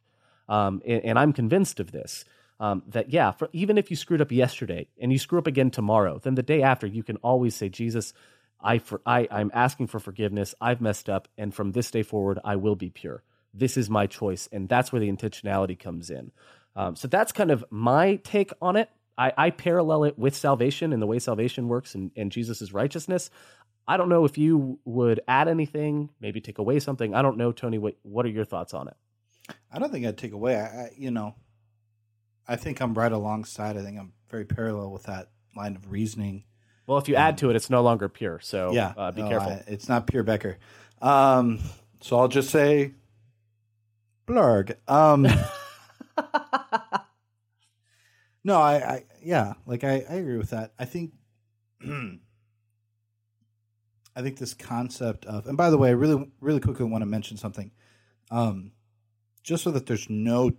um, and, and I'm convinced of this. Um, that yeah, for, even if you screwed up yesterday and you screw up again tomorrow, then the day after you can always say, Jesus, I, for, I I'm asking for forgiveness. I've messed up, and from this day forward, I will be pure. This is my choice, and that's where the intentionality comes in. Um, so that's kind of my take on it. I, I parallel it with salvation and the way salvation works and, and Jesus' righteousness. I don't know if you would add anything, maybe take away something. I don't know, Tony. What what are your thoughts on it? I don't think I'd take away. I, I, you know, I think I'm right alongside. I think I'm very parallel with that line of reasoning. Well, if you add to it, it's no longer pure. So yeah, uh, be no, careful. I- it's not pure Becker. Um, so I'll just say, blurg. Um, <laughs> no, I, I, yeah, like I, I agree with that. I think, <clears throat> I think this concept of, and by the way, I really, really quickly want to mention something, um, just so that there's no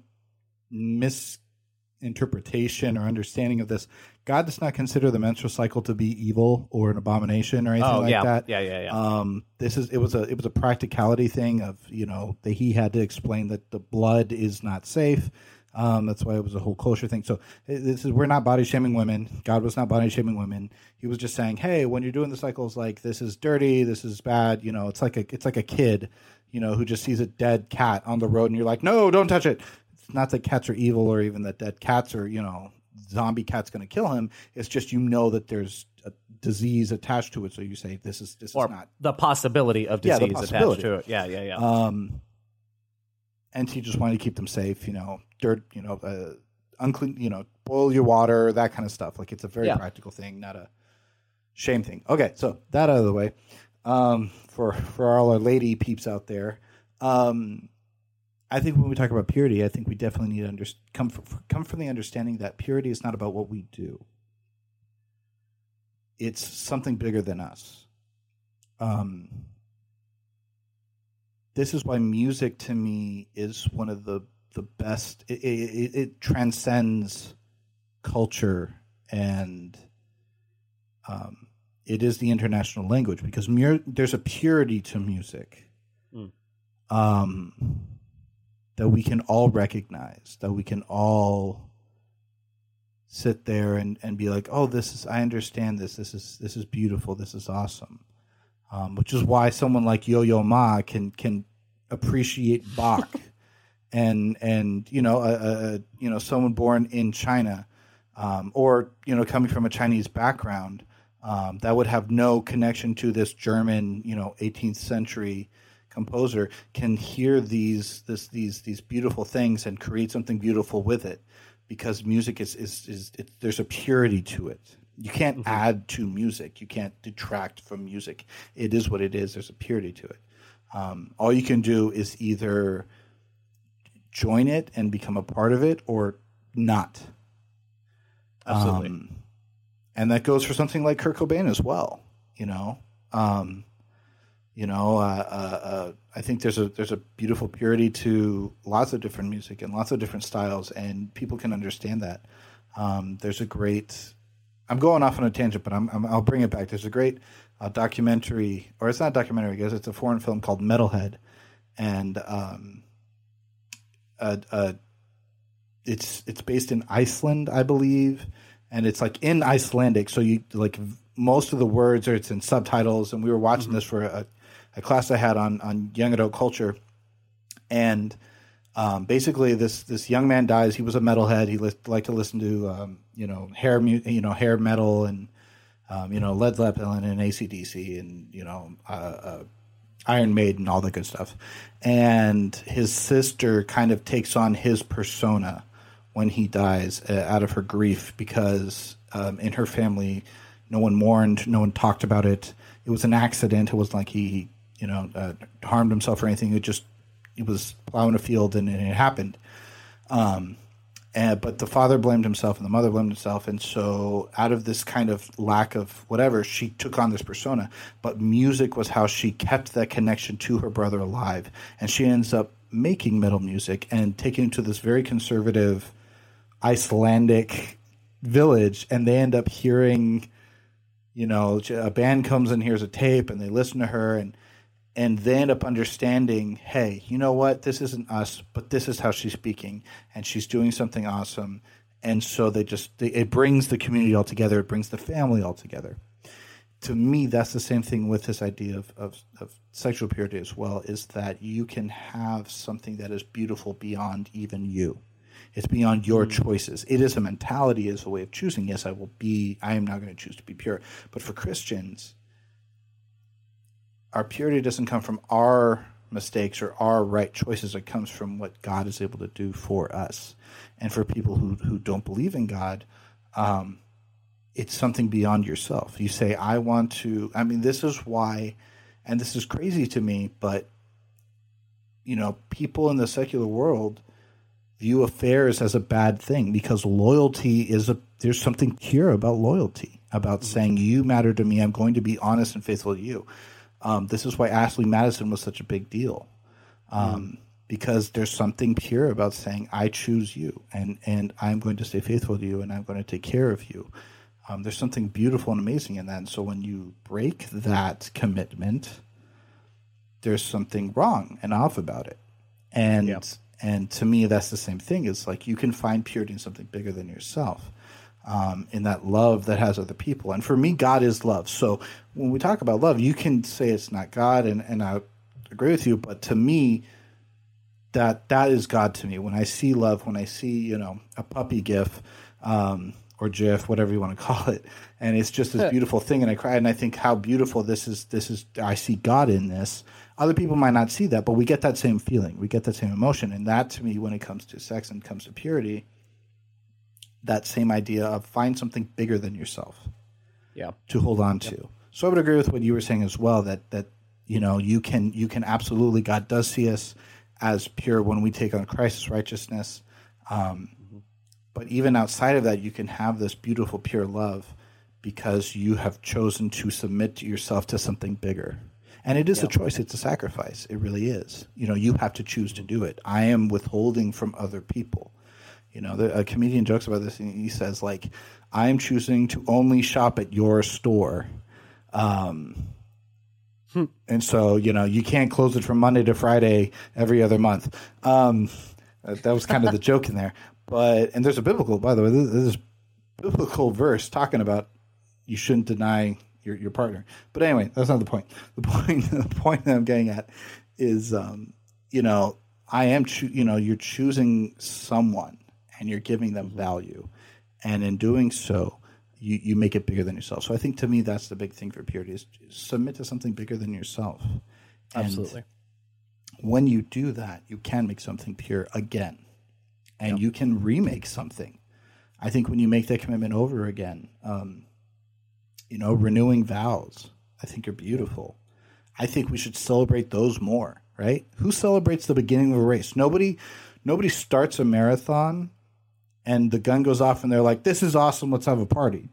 misinterpretation or understanding of this. God does not consider the menstrual cycle to be evil or an abomination or anything oh like yeah, that. yeah, yeah, yeah. Um, this is it was a it was a practicality thing of you know that he had to explain that the blood is not safe. Um, that's why it was a whole kosher thing. So eh, this is we're not body shaming women. God was not body shaming women. He was just saying, hey, when you're doing the cycles, like this is dirty, this is bad. You know, it's like a it's like a kid, you know, who just sees a dead cat on the road, and you're like, no, don't touch it. It's not that cats are evil or even that dead cats are you know zombie cat's going to kill him. It's just you know that there's a disease attached to it, so you say this is this or is not the possibility of Yeah, disease attached to it. Yeah, yeah, yeah. um, and he just wanted to keep them safe. You know, dirt. You know, uh, unclean. You know, boil your water, that kind of stuff. Like it's a very Yeah. practical thing, not a shame thing. Okay, so that out of the way. Um, for for all our lady peeps out there, um, I think when we talk about purity, I think we definitely need to under, come from, come from the understanding that purity is not about what we do. It's something bigger than us. Um, this is why music to me is one of the the best. It, it, it transcends culture and um, it is the international language because mu- there's a purity to music Mm. um, that we can all recognize, that we can all sit there and, and be like, oh, this is I understand this. This is this is beautiful. This is awesome. Um, which is why someone like Yo Yo Ma can can appreciate Bach, <laughs> and and you know a, a, you know someone born in China, um, or you know coming from a Chinese background um, that would have no connection to this German you know 18th century composer can hear these this these these beautiful things and create something beautiful with it because music is is is it, there's a purity to it. You can't add to music. You can't detract from music. It is what it is. There's a purity to it. Um, all you can do is either join it and become a part of it, or not. Absolutely. Um, and that goes for something like Kurt Cobain as well. You know, um, you know, uh, uh, uh, I think there's a there's a beautiful purity to lots of different music and lots of different styles, and people can understand that. Um, there's a great. I'm going off on a tangent, but I'm, I'm I'll bring it back. There's a great uh, documentary, or it's not a documentary, because it's a foreign film called Metalhead, and um, uh, uh, it's it's based in Iceland, I believe, and it's like in Icelandic. So you like v- most of the words are it's in subtitles. And we were watching this for a, a class I had on on young adult culture, and um, basically this this young man dies. He was a metalhead. He li- liked to listen to um, you know hair mu- you know hair metal and um, you know Led Zeppelin and ACDC and you know uh, uh, Iron Maiden, and all that good stuff. And his sister kind of takes on his persona when he dies uh, out of her grief because um, in her family, no one mourned, no one talked about it. It was an accident. It was like he, you know, uh, harmed himself or anything. It just he was plowing a field and, and it happened. Um, and, but the father blamed himself and the mother blamed himself. And so, out of this kind of lack of whatever, she took on this persona. But music was how she kept that connection to her brother alive. And she ends up making metal music and taking it to this very conservative Icelandic village. And they end up hearing, you know, a band comes and hears a tape and they listen to her. And and they end up understanding hey you know what? This isn't us but this is how she's speaking and she's doing something awesome. And so they just they, it brings the community all together. It brings the family all together. To me that's the same thing with this idea of, of, of sexual purity as well is that you can have something that is beautiful beyond even you. It's beyond your mm. choices. It is a mentality is a way of choosing. Yes i will be i am not going to choose to be pure. But for christians our purity doesn't come from our mistakes or our right choices. It comes from what God is able to do for us. And for people who, who don't believe in God, um, it's something beyond yourself. You say, I want to, I mean, this is why, and this is crazy to me, but, you know, people in the secular world view affairs as a bad thing because loyalty is a, there's something pure about loyalty, about mm-hmm. saying, you matter to me, I'm going to be honest and faithful to you. Um, this is why Ashley Madison was such a big deal, um, mm. because there's something pure about saying I choose you, and and I'm going to stay faithful to you, and I'm going to take care of you. Um, there's something beautiful and amazing in that. And so when you break that commitment, there's something wrong and off about it. And yep. and to me, that's the same thing. It's like you can find purity in something bigger than yourself um, in that love that has other people. And for me, God is love. So when we talk about love, you can say it's not God, and, and I agree with you. But to me, that that is God to me. When I see love, when I see you know a puppy GIF um, or GIF, whatever you want to <laughs> call it, and it's just this beautiful thing, and I cry, and I think how beautiful this is. This is I see God in this. Other people might not see that, but we get that same feeling. We get that same emotion, and that to me, when it comes to sex and comes to purity, that same idea of find something bigger than yourself. Yeah. To hold on yep. to. So I would agree with what you were saying as well that that you know you can you can absolutely God does see us as pure when we take on Christ's righteousness. Um, mm-hmm. But even outside of that, you can have this beautiful pure love because you have chosen to submit to yourself to something bigger. And it is yeah. a choice, it's a sacrifice. It really is. You know, you have to choose to do it. I am withholding from other people. You know, the, a comedian jokes about this, and he says like, "I'm choosing to only shop at your store." Um, hmm. And so, you know, you can't close it from Monday to Friday every other month. Um, that was kind of the <laughs> joke in there. But and there's a biblical, by the way, this is biblical verse talking about you shouldn't deny your your partner. But anyway, that's not the point. The <laughs> point the point that I'm getting at is, um, you know, I am, cho- you know, you're choosing someone and you're giving them value. And in doing so, you, you make it bigger than yourself. So I think to me that's the big thing for purity is submit to something bigger than yourself. And Absolutely. When you do that, you can make something pure again. And yep. you can remake something. I think when you make that commitment over again, um, you know, renewing vows, I think are beautiful. I think we should celebrate those more, right? Who celebrates the beginning of a race? Nobody nobody starts a marathon and the gun goes off and they're like, "This is awesome. Let's have a party."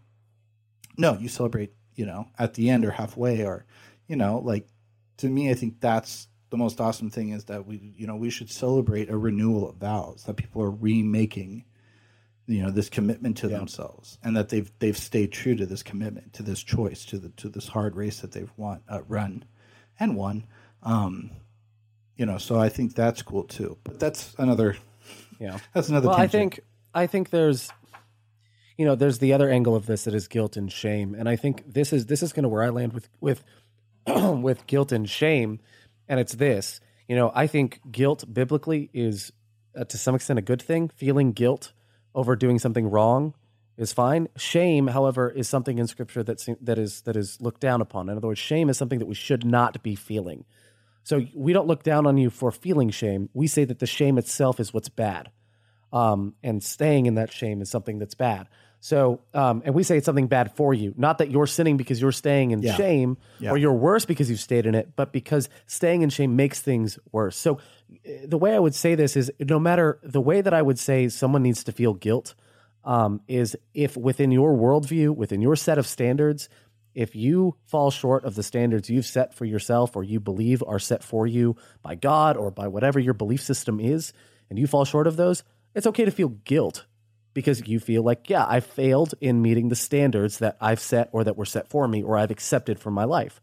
No, you celebrate, you know, at the end or halfway, or you know, like to me, I think that's the most awesome thing is that we, you know, we should celebrate a renewal of vows that people are remaking, you know, this commitment to yeah. themselves, and that they've they've stayed true to this commitment, to this choice, to the to this hard race that they've won, uh, run, and won. Um, you know, so I think that's cool too. But that's another yeah, that's another. Well, tangent. I think I think there's you know there's the other angle of this that is guilt and shame. And i think this is this is kind of where i land with with <clears throat> with guilt and shame. And it's this you know i think guilt biblically is uh, to some extent a good thing. Feeling guilt over doing something wrong is fine. Shame however is something in scripture that that is that is looked down upon. In other words shame is something that we should not be feeling. So we don't look down on you for feeling shame. We say that the shame itself is what's bad um, and staying in that shame is something that's bad. So, um, and we say it's something bad for you, not that you're sinning because you're staying in Yeah. shame Yeah. or you're worse because you've stayed in it, but because staying in shame makes things worse. So, the way I would say this is no matter the way that I would say someone needs to feel guilt um, is if within your worldview, within your set of standards, if you fall short of the standards you've set for yourself or you believe are set for you by God or by whatever your belief system is, and you fall short of those, it's okay to feel guilt because you feel like, yeah, I failed in meeting the standards that I've set or that were set for me or I've accepted for my life.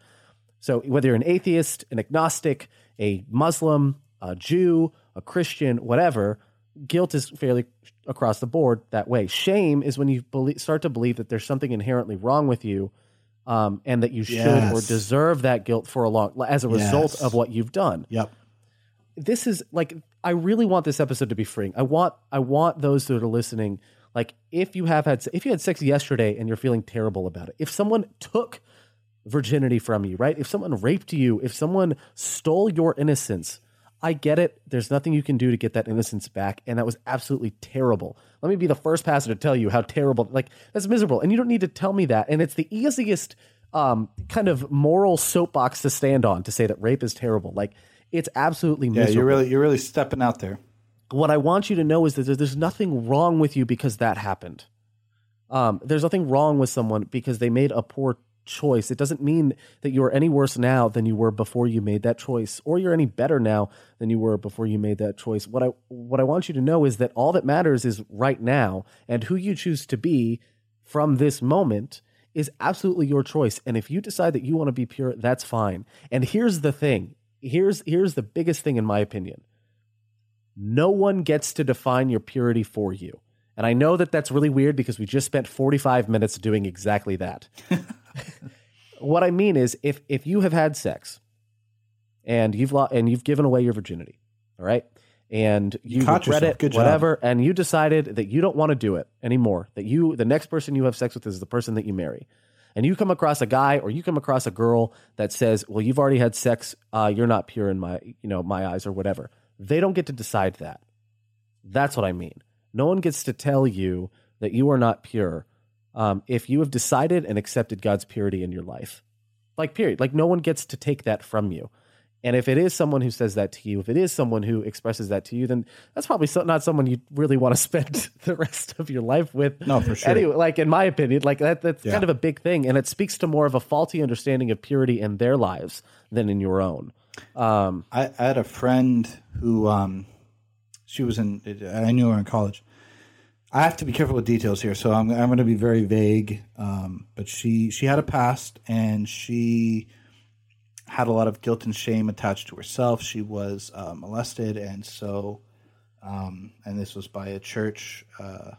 So whether you're an atheist, an agnostic, a Muslim, a Jew, a Christian, whatever, guilt is fairly across the board that way. Shame is when you believe, start to believe that there's something inherently wrong with you, um, and that you should or deserve that guilt for a long as a result Yes. of what you've done Yep. this is like I really want this episode to be freeing. I want I want those that are listening like if you have had if you had sex yesterday and you're feeling terrible about it. If someone took virginity from you, right? If someone raped you, if someone stole your innocence, I get it. There's nothing you can do to get that innocence back and that was absolutely terrible. Let me be the first pastor to tell you how terrible like that's miserable and you don't need to tell me that and it's the easiest um, kind of moral soapbox to stand on to say that rape is terrible. Like it's absolutely miserable. Yeah, you're really you're really stepping out there. what I want you to know is that there- there's nothing wrong with you because that happened. Um, there's nothing wrong with someone because they made a poor choice. It doesn't mean that you're any worse now than you were before you made that choice, or you're any better now than you were before you made that choice. What I what I want you to know is that all that matters is right now, and who you choose to be from this moment is absolutely your choice. And if you decide that you want to be pure, that's fine. And here's the thing. Here's here's the biggest thing in my opinion no one gets to define your purity for you. And I know that that's really weird because we just spent 45 minutes doing exactly that. <laughs> what I mean is if if you have had sex and you've lo- and you've given away your virginity, all right? And you, caught regret yourself. it, Good job. whatever, and you decided that you don't want to do it anymore, that you the next person you have sex with is the person that you marry. And you come across a guy or you come across a girl that says, "Well, you've already had sex, uh, you're not pure in my, you know, my eyes or whatever." They don't get to decide that. That's what I mean. No one gets to tell you that you are not pure um, if you have decided and accepted God's purity in your life. Like, period. Like, no one gets to take that from you. And if it is someone who says that to you, if it is someone who expresses that to you, then that's probably so, not someone you really want to <laughs> spend the rest of your life with. No, for sure. Anyway, like in my opinion, like that, that's Yeah. kind of a big thing, and it speaks to more of a faulty understanding of purity in their lives than in your own. Um, I, I had a friend who um, she was in. I knew her in college. I have to be careful with details here, so I'm I'm going to be very vague. Um, but she she had a past, and she had a lot of guilt and shame attached to herself. She was uh, molested, and so, um, and this was by a church uh,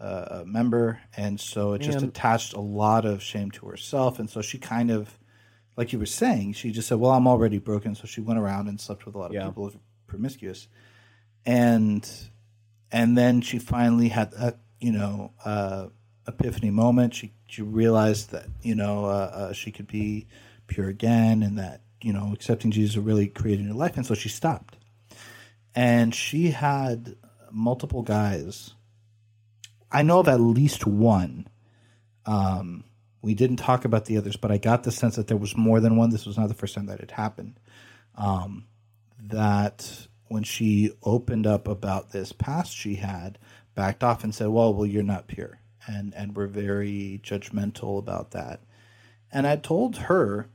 uh, member, and so it just attached a lot of shame to herself, and so she kind of like you were saying, she just said, "Well, I'm already broken," so she went around and slept with a lot of Yeah. people, promiscuous, and and then she finally had a you know uh, epiphany moment. She she realized that you know uh, uh, she could be pure again, and that you know accepting Jesus really creating her life, and so she stopped. And she had multiple guys. I know of at least one. Um, we didn't talk about the others, but I got the sense that there was more than one. This was not the first time that it happened. Um, that when she opened up about this past she had, backed off and said, "Well, well, you're not pure," and and were very judgmental about that. And I told her,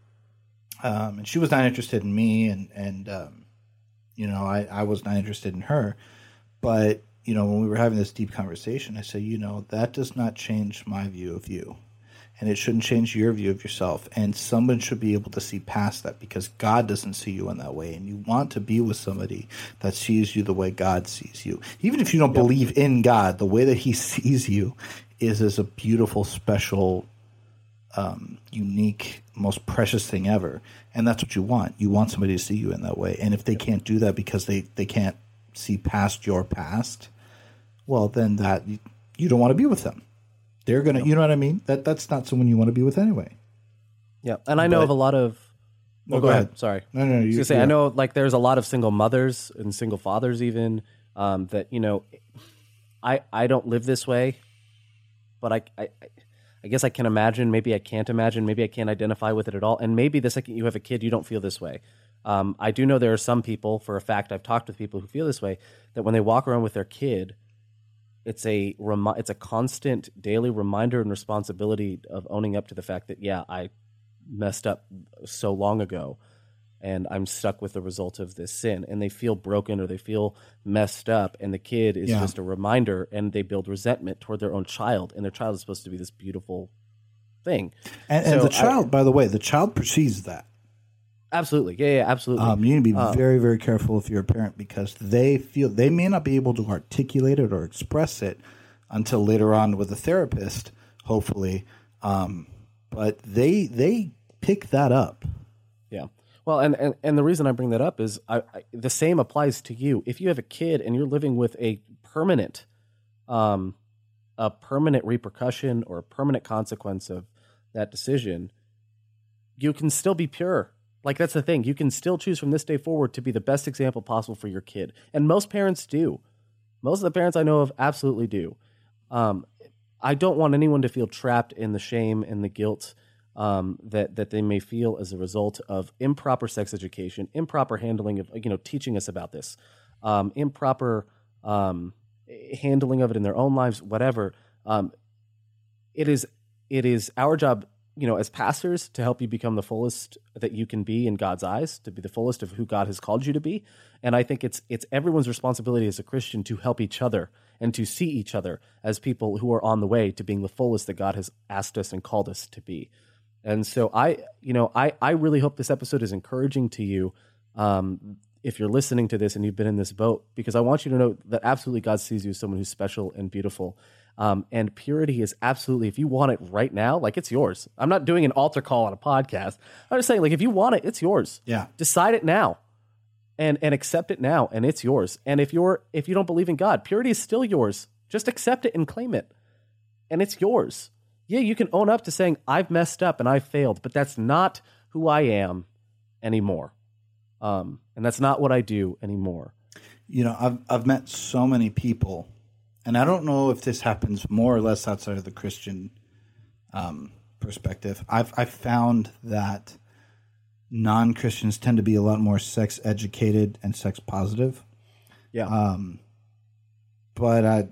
um, and she was not interested in me, and and um, you know, I I was not interested in her, but you know, when we were having this deep conversation, I said, you know, that does not change my view of you and it shouldn't change your view of yourself. And someone should be able to see past that because God doesn't see you in that way. And you want to be with somebody that sees you the way God sees you. Even if you don't believe in God, the way that He <laughs> sees you is as a beautiful, special, um, unique, most precious thing ever. And that's what you want. You want somebody to see you in that way. And if they can't do that because they, they can't see past your past, well, then that you don't want to be with them. They're gonna, you know what I mean? That that's not someone you want to be with anyway. yeah, and I know But- of a lot of. No, Oh, go ahead. Sorry. No, no, no. I You, gonna say, yeah. I know like there's a lot of single mothers and single fathers even um, that you know, I I don't live this way, but I, I, I guess I can imagine. Maybe I can't imagine. Maybe I can't identify with it at all. And maybe the second you have a kid, you don't feel this way. Um, I do know there are some people, for a fact, I've talked with people who feel this way, that when they walk around with their kid, it's a remi- it's a constant daily reminder and responsibility of owning up to the fact that yeah, I messed up so long ago and I'm stuck with the result of this sin. And they feel broken or they feel messed up. And the kid is Yeah. just a reminder and they build resentment toward their own child. And their child is supposed to be this beautiful thing. And, and So the I- child, by the way, the child perceives that. Absolutely. Yeah, yeah, absolutely. Um, you need to be very, very careful if you're a parent because they feel they may not be able to articulate it or express it until later on with a therapist, hopefully. Um, but they they pick that up. Well, and, and, and the reason I bring that up is I, I, the same applies to you. If you have a kid and you're living with a permanent, um, a permanent repercussion or a permanent consequence of that decision, you can still be pure. Like that's the thing. You can still choose from this day forward to be the best example possible for your kid, and most parents do. Most of the parents I know of absolutely do. Um, I don't want anyone to feel trapped in the shame and the guilt um, that that they may feel as a result of improper sex education, improper handling of you know teaching us about this, um, improper um, handling of it in their own lives, whatever. Um, it is it is our job, you know, as pastors, to help you become the fullest that you can be in God's eyes, to be the fullest of who God has called you to be. And I think it's it's everyone's responsibility as a Christian to help each other and to see each other as people who are on the way to being the fullest that God has asked us and called us to be. And so I, you know, I I really hope this episode is encouraging to you. Um, if you're listening to this and you've been in this boat, because I want you to know that absolutely God sees you as someone who's special and beautiful. Um, and purity is absolutely, if you want it right now, like it's yours. I'm not doing an altar call on a podcast. I'm just saying, like, if you want it, it's yours. Yeah. Decide it now and and accept it now and it's yours. And if you're if you don't believe in God, purity is still yours. Just accept it and claim it. And it's yours. Yeah, you can own up to saying I've messed up and I failed, but that's not who I am anymore. Um, and that's not what I do anymore. You know, I've I've met so many people, and I don't know if this happens more or less outside of the Christian um, perspective. I've I've found that non Christians tend to be a lot more sex educated and sex positive. Yeah. Um, but I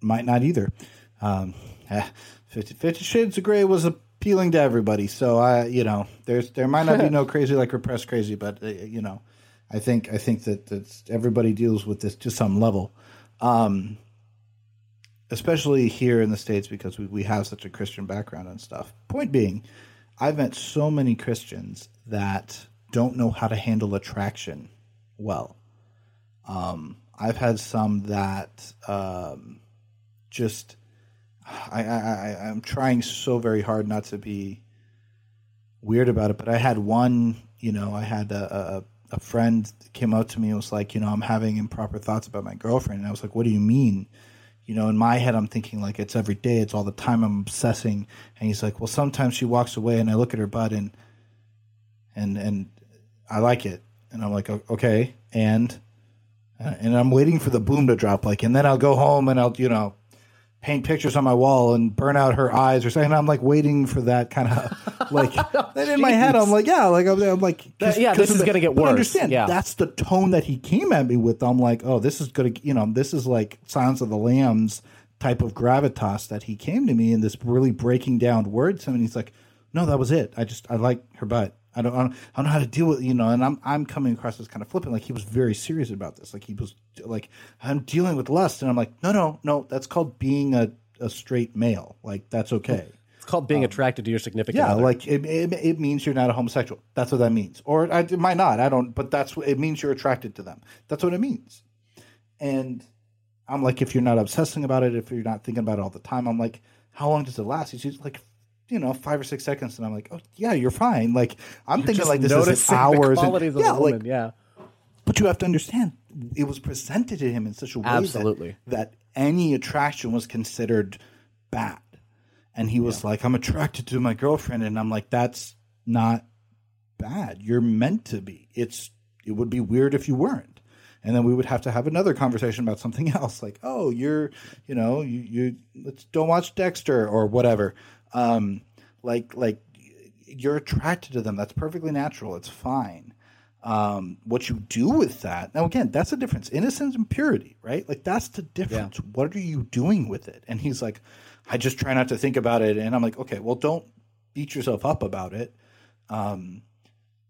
might not either. Um, <laughs> Fifty, Fifty Shades of Grey was appealing to everybody, so I, you know, there's there might not be <laughs> no crazy like repressed crazy, but uh, you know, I think I think that that's, everybody deals with this to some level, um, especially here in the states because we we have such a Christian background and stuff. Point being, I've met so many Christians that don't know how to handle attraction well. Um, I've had some that um, just I, I, I'm trying so very hard not to be weird about it, but I had one, you know, I had a, a, a friend came up to me and was like, you know, I'm having improper thoughts about my girlfriend. And I was like, what do you mean? You know, in my head, I'm thinking like it's every day, it's all the time, I'm obsessing. And he's like, well, sometimes she walks away and I look at her butt and, and, and I like it. And I'm like, okay. And, uh, and I'm waiting for the boom to drop. Like, and then I'll go home and I'll, you know, paint pictures on my wall and burn out her eyes or something. I'm like waiting for that kind of <laughs> like. then in my head, I'm like, yeah, like I'm, I'm like, yeah, this is the- gonna get worse. Understand? Yeah. that's the tone that he came at me with. I'm like, oh, this is gonna, you know, this is like Silence of the Lambs type of gravitas that he came to me in this really breaking down words. And he's like, no, that was it. I just I like her butt. I don't, I don't, I don't know how to deal with you know, and I'm I'm coming across as kind of flippant, like he was very serious about this, like he was like I'm dealing with lust, and I'm like, no, no, no, that's called being a, a straight male, like that's okay. It's called being um, attracted to your significant Yeah, other. like it, it, it means you're not a homosexual. That's what that means, or I, it might not. I don't, but that's what it means. You're attracted to them. That's what it means. And I'm like, if you're not obsessing about it, if you're not thinking about it all the time, I'm like, how long does it last? He's like, you know, five or six seconds, and I'm like, oh yeah, you're fine. Like I'm thinking like this is hours. and, of yeah, woman. like, yeah. but you have to understand, it was presented to him in such a way that- Absolutely. that, any attraction was considered bad. And he was like, I'm attracted to my girlfriend. And I'm like, that's not bad. You're meant to be. It's it would be weird if you weren't. and then we would have to have another conversation about something <laughs> else, like, oh, you're, you know, you, you let's don't watch Dexter or whatever. Um, like, like you're attracted to them. That's perfectly natural. It's fine. Um, what you do with that now, again, that's the difference. Innocence and purity, right? Like that's the difference. What are you doing with it? And he's like, I just try not to think about it. And I'm like, okay, well, don't beat yourself up about it. Um,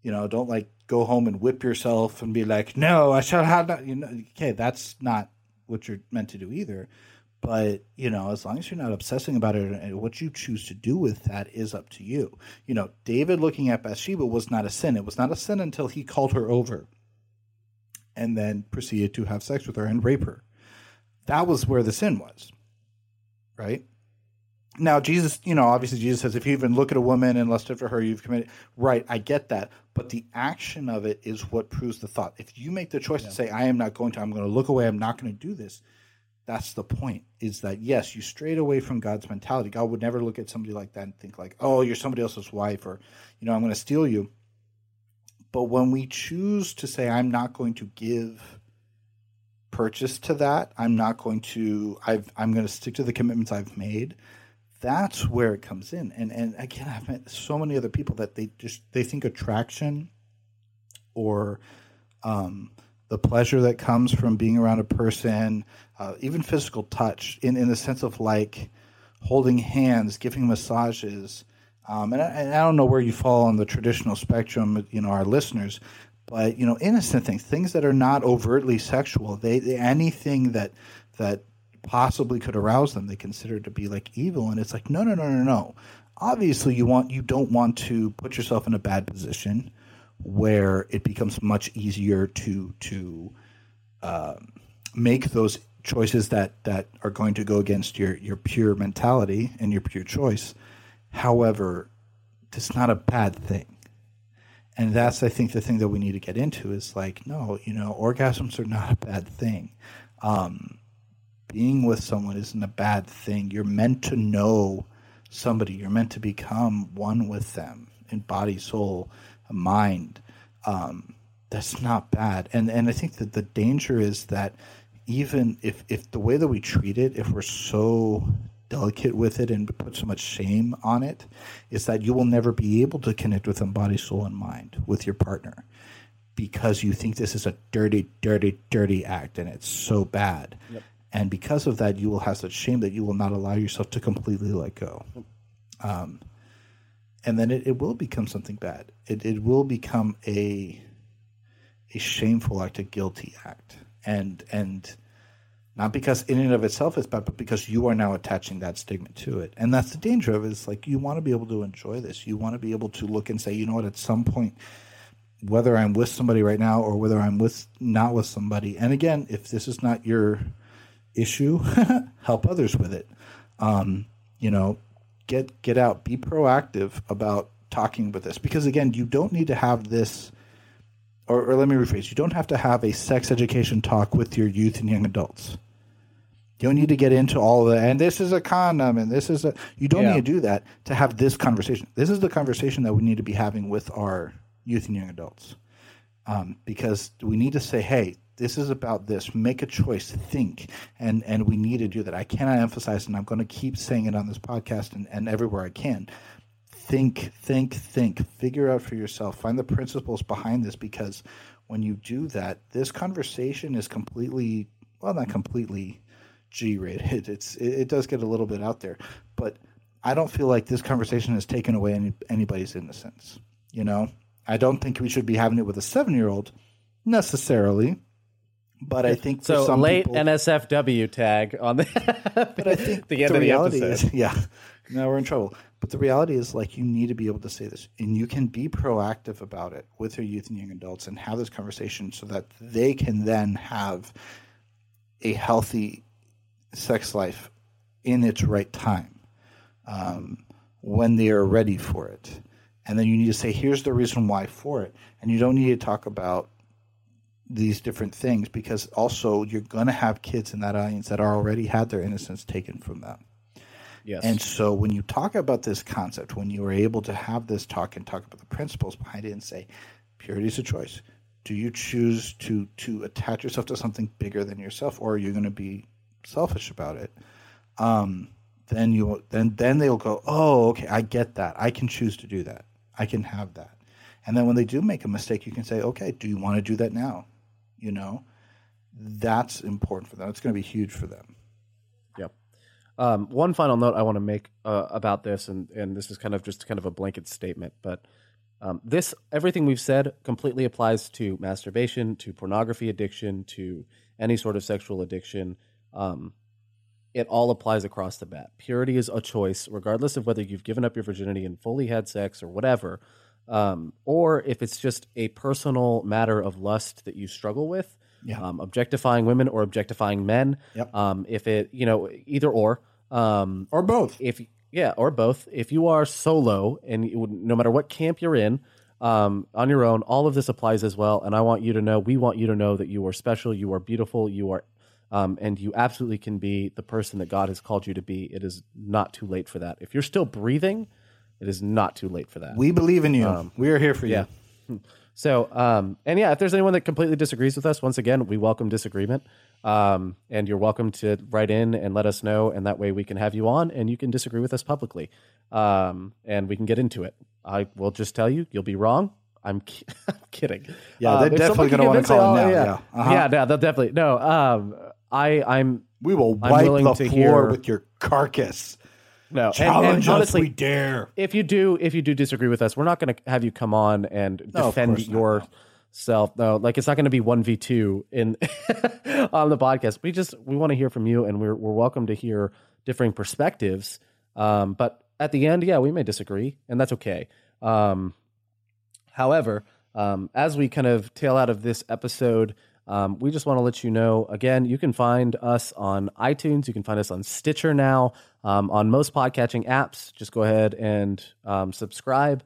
you know, don't like go home and whip yourself and be like, no, I shall have not. You know, okay, that's not what you're meant to do either. But you know, as long as you're not obsessing about it, and what you choose to do with that is up to you. You know, David looking at Bathsheba was not a sin. It was not a sin until he called her over, and then proceeded to have sex with her and rape her. That was where the sin was, right? Now, Jesus, you know, obviously Jesus says, if you even look at a woman and lust after her, you've committed. Right, I get that. But the action of it is what proves the thought. If you make the choice yeah. to say, I am not going to, I'm going to look away, I'm not going to do this, that's the point. Is that, yes, you strayed away from God's mentality. God would never look at somebody like that and think, like, oh, you're somebody else's wife, or, you know, I'm going to steal you. But when we choose to say, I'm not going to give purchase to that, I'm not going to, I've, I'm going to stick to the commitments I've made that's where it comes in. And and again, I've met so many other people that they just they think attraction or um, the pleasure that comes from being around a person, uh, even physical touch, in in the sense of like holding hands, giving massages. Um, and, I, and I don't know where you fall on the traditional spectrum, you know, our listeners, but you know, innocent things, things that are not overtly sexual. They, they anything that that possibly could arouse them they consider to be like evil and it's like no no no no no obviously you want you don't want to put yourself in a bad position where it becomes much easier to to uh, make those choices that that are going to go against your your pure mentality and your pure choice however it's not a bad thing and that's i think the thing that we need to get into is like no you know orgasms are not a bad thing um, being with someone isn't a bad thing. You're meant to know somebody. You're meant to become one with them in body, soul, mind. Um, that's not bad. And and I think that the danger is that even if if the way that we treat it, if we're so delicate with it and put so much shame on it, is that you will never be able to connect with them body, soul, and mind with your partner because you think this is a dirty, dirty, dirty act and it's so bad. Yep and because of that, you will have such shame that you will not allow yourself to completely let go. Um, and then it, it will become something bad. It, it will become a a shameful act, a guilty act, and and not because in and of itself it's bad, but because you are now attaching that stigma to it. And that's the danger of it. it. Is like you want to be able to enjoy this. You want to be able to look and say, you know what, at some point, whether I'm with somebody right now or whether I'm with not with somebody. And again, if this is not your issue, <laughs> help others with it. Um, you know, get get out, be proactive about talking with this because again, you don't need to have this. Or, or let me rephrase: you don't have to have a sex education talk with your youth and young adults. You don't need to get into all of that. And this is a condom, and this is a. You don't yeah. need to do that to have this conversation. This is the conversation that we need to be having with our youth and young adults, um, because we need to say, "Hey, this is about this. Make a choice, think, and and we need to do that. I cannot emphasize, and I'm going to keep saying it on this podcast and, and everywhere I can. Think, think, think. Figure out for yourself. Find the principles behind this because when you do that, this conversation is completely well, not completely G-rated. <laughs> It's it, it does get a little bit out there, but I don't feel like this conversation has taken away any, anybody's innocence. You know, I don't think we should be having it with a seven-year-old necessarily but I think so. some late people, NSFW tag on the. <laughs> but I think the, the reality the is, <laughs> yeah, now we're in trouble. But the reality is, like, you need to be able to say this, and you can be proactive about it with your youth and young adults, and have this conversation so that they can then have a healthy sex life in its right time um, when they are ready for it. And then you need to say, here's the reason why for it. And you don't need to talk about these different things because also you're going to have kids in that audience that are already had their innocence taken from them. Yes. And so when you talk about this concept, when you are able to have this talk and talk about the principles behind it and say, purity is a choice. do you choose to to attach yourself to something bigger than yourself, or are you going to be selfish about it? Um, then you then then they'll go, oh, okay, I get that. I can choose to do that. I can have that. And then when they do make a mistake, you can say, okay, do you want to do that now? You know, that's important for them. It's going to be huge for them. Um, one final note I want to make uh, about this, and and this is kind of just kind of a blanket statement, but um, this everything we've said completely applies to masturbation, to pornography addiction, to any sort of sexual addiction. Um, it all applies across the bat. Purity is a choice, regardless of whether you've given up your virginity and fully had sex or whatever, um, or if it's just a personal matter of lust that you struggle with. Yeah. Um, objectifying women or objectifying men. Yep. Um, if it, you know, either or. Um, Or both. if yeah, or both. If you are solo and you, no matter what camp you're in, um, on your own, all of this applies as well. And I want you to know, we want you to know that you are special, you are beautiful, you are, um, and you absolutely can be the person that God has called you to be. It is not too late for that. If you're still breathing, it is not too late for that. We believe in you. we are here for you. <laughs> So, um, and yeah, if there's anyone that completely disagrees with us, once again, we welcome disagreement. Um, and you're welcome to write in and let us know, and that way we can have you on and you can disagree with us publicly. Um, and we can get into it. I will just tell you, you'll be wrong. I'm, ki- <laughs> I'm kidding. Yeah, Um, they're definitely gonna wanna call me, oh, now, Yeah, yeah. Uh-huh. yeah, no, they'll definitely no. Um, I, I'm We will wipe the to floor hear- with your carcass. No. and- Challenge and, us, honestly, we dare. if you do if you do disagree with us, we're not going to have you come on and No, defend course not, no. yourself. No, like it's not going to be one v two in <laughs> on the podcast. We just we want to hear from you, and we're we're welcome to hear differing perspectives. Um, but at the end, yeah, we may disagree, and that's okay. Um, however, um, as we kind of tail out of this episode. Um, we just want to let you know again, you can find us on iTunes. You can find us on Stitcher now, um, on most podcatching apps. Just go ahead and um, subscribe.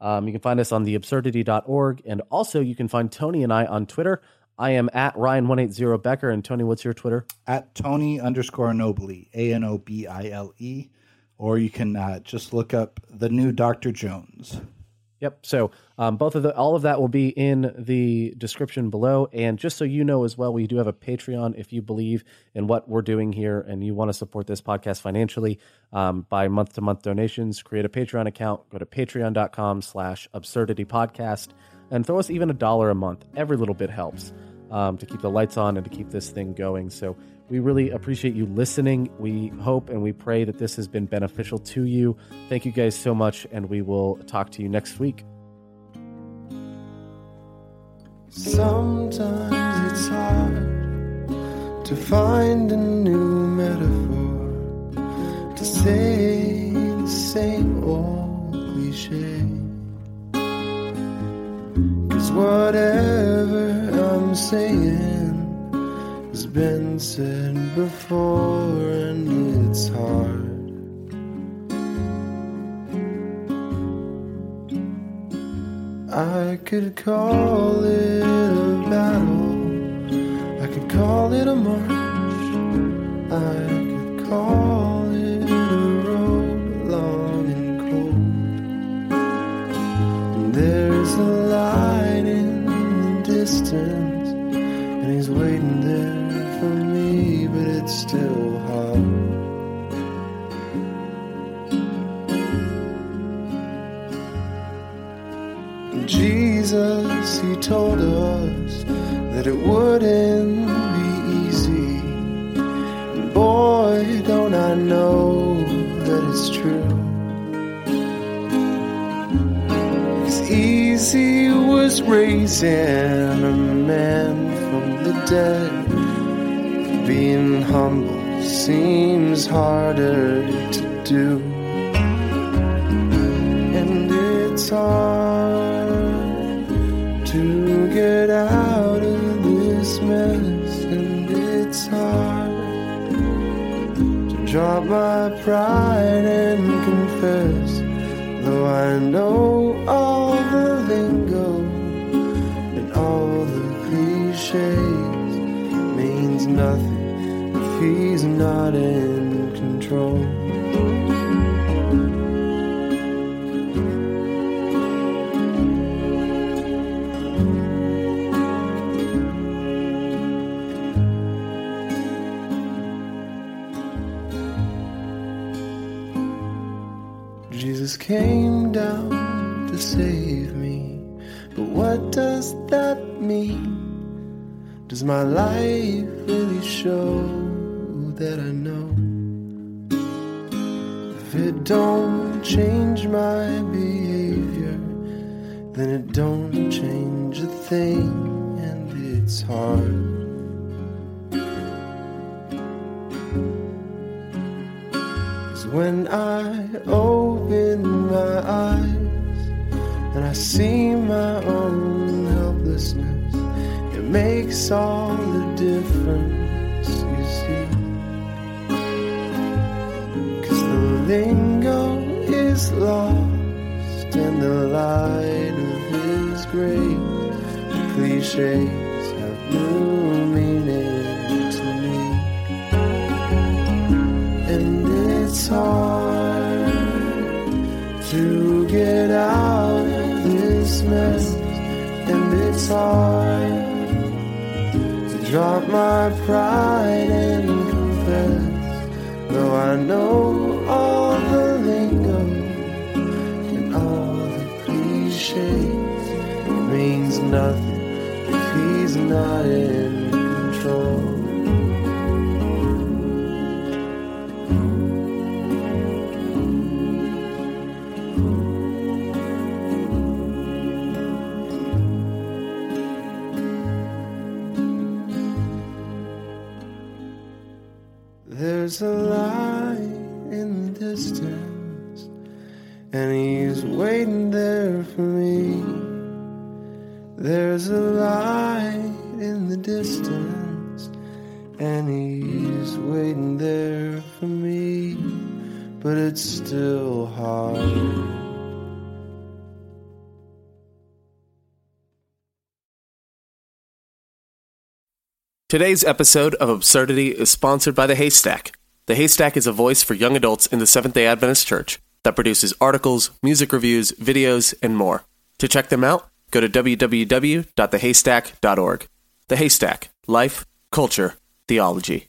Um, you can find us on theabsurdity.org. And also, you can find Tony and I on Twitter. I am at Ryan180 Becker. And Tony, what's your Twitter? At Tony underscore Anobile, A N O B I L E. Or you can uh, just look up the new Dr. Jones. Yep. So um, both of the all of that will be in the description below. And just so you know as well, we do have a Patreon. If you believe in what we're doing here and you want to support this podcast financially um, by month to month donations, create a Patreon account. Go to patreon.com slash absurdity podcast and throw us even a dollar a month. Every little bit helps um, to keep the lights on and to keep this thing going. So we really appreciate you listening. We hope and we pray that this has been beneficial to you. Thank you guys so much, and we will talk to you next week. Sometimes it's hard to find a new metaphor to say the same old cliche. Cause whatever I'm saying could call it a battle. I could call it a march. I told us that it wouldn't be easy. And boy, don't I know that it's true. 'Cause easy was raising a man from the dead. Being humble seems harder to do. My pride and confess. Though I know all the lingo and all the cliches means nothing if he's not in came down to save me. But what does that mean? Does my life really show that I know? If it don't change my behavior, then it don't change a thing, and it's hard. When I open my eyes and I see my own helplessness, it makes all the difference, you see. Cause the lingo is lost in the light of his grace. The cliches have new Hard to drop my pride and confess. Though I know all the lingo and all the cliches, it means nothing if he's not in control. There's a light in the distance, and he's waiting there for me. There's a light in the distance, and he's waiting there for me, but it's still hard. Today's episode of Absurdity is sponsored by The Haystack. The Haystack is a voice for young adults in the Seventh day Adventist Church that produces articles, music reviews, videos, and more. To check them out, go to www.thehaystack.org. The Haystack Life, Culture, Theology.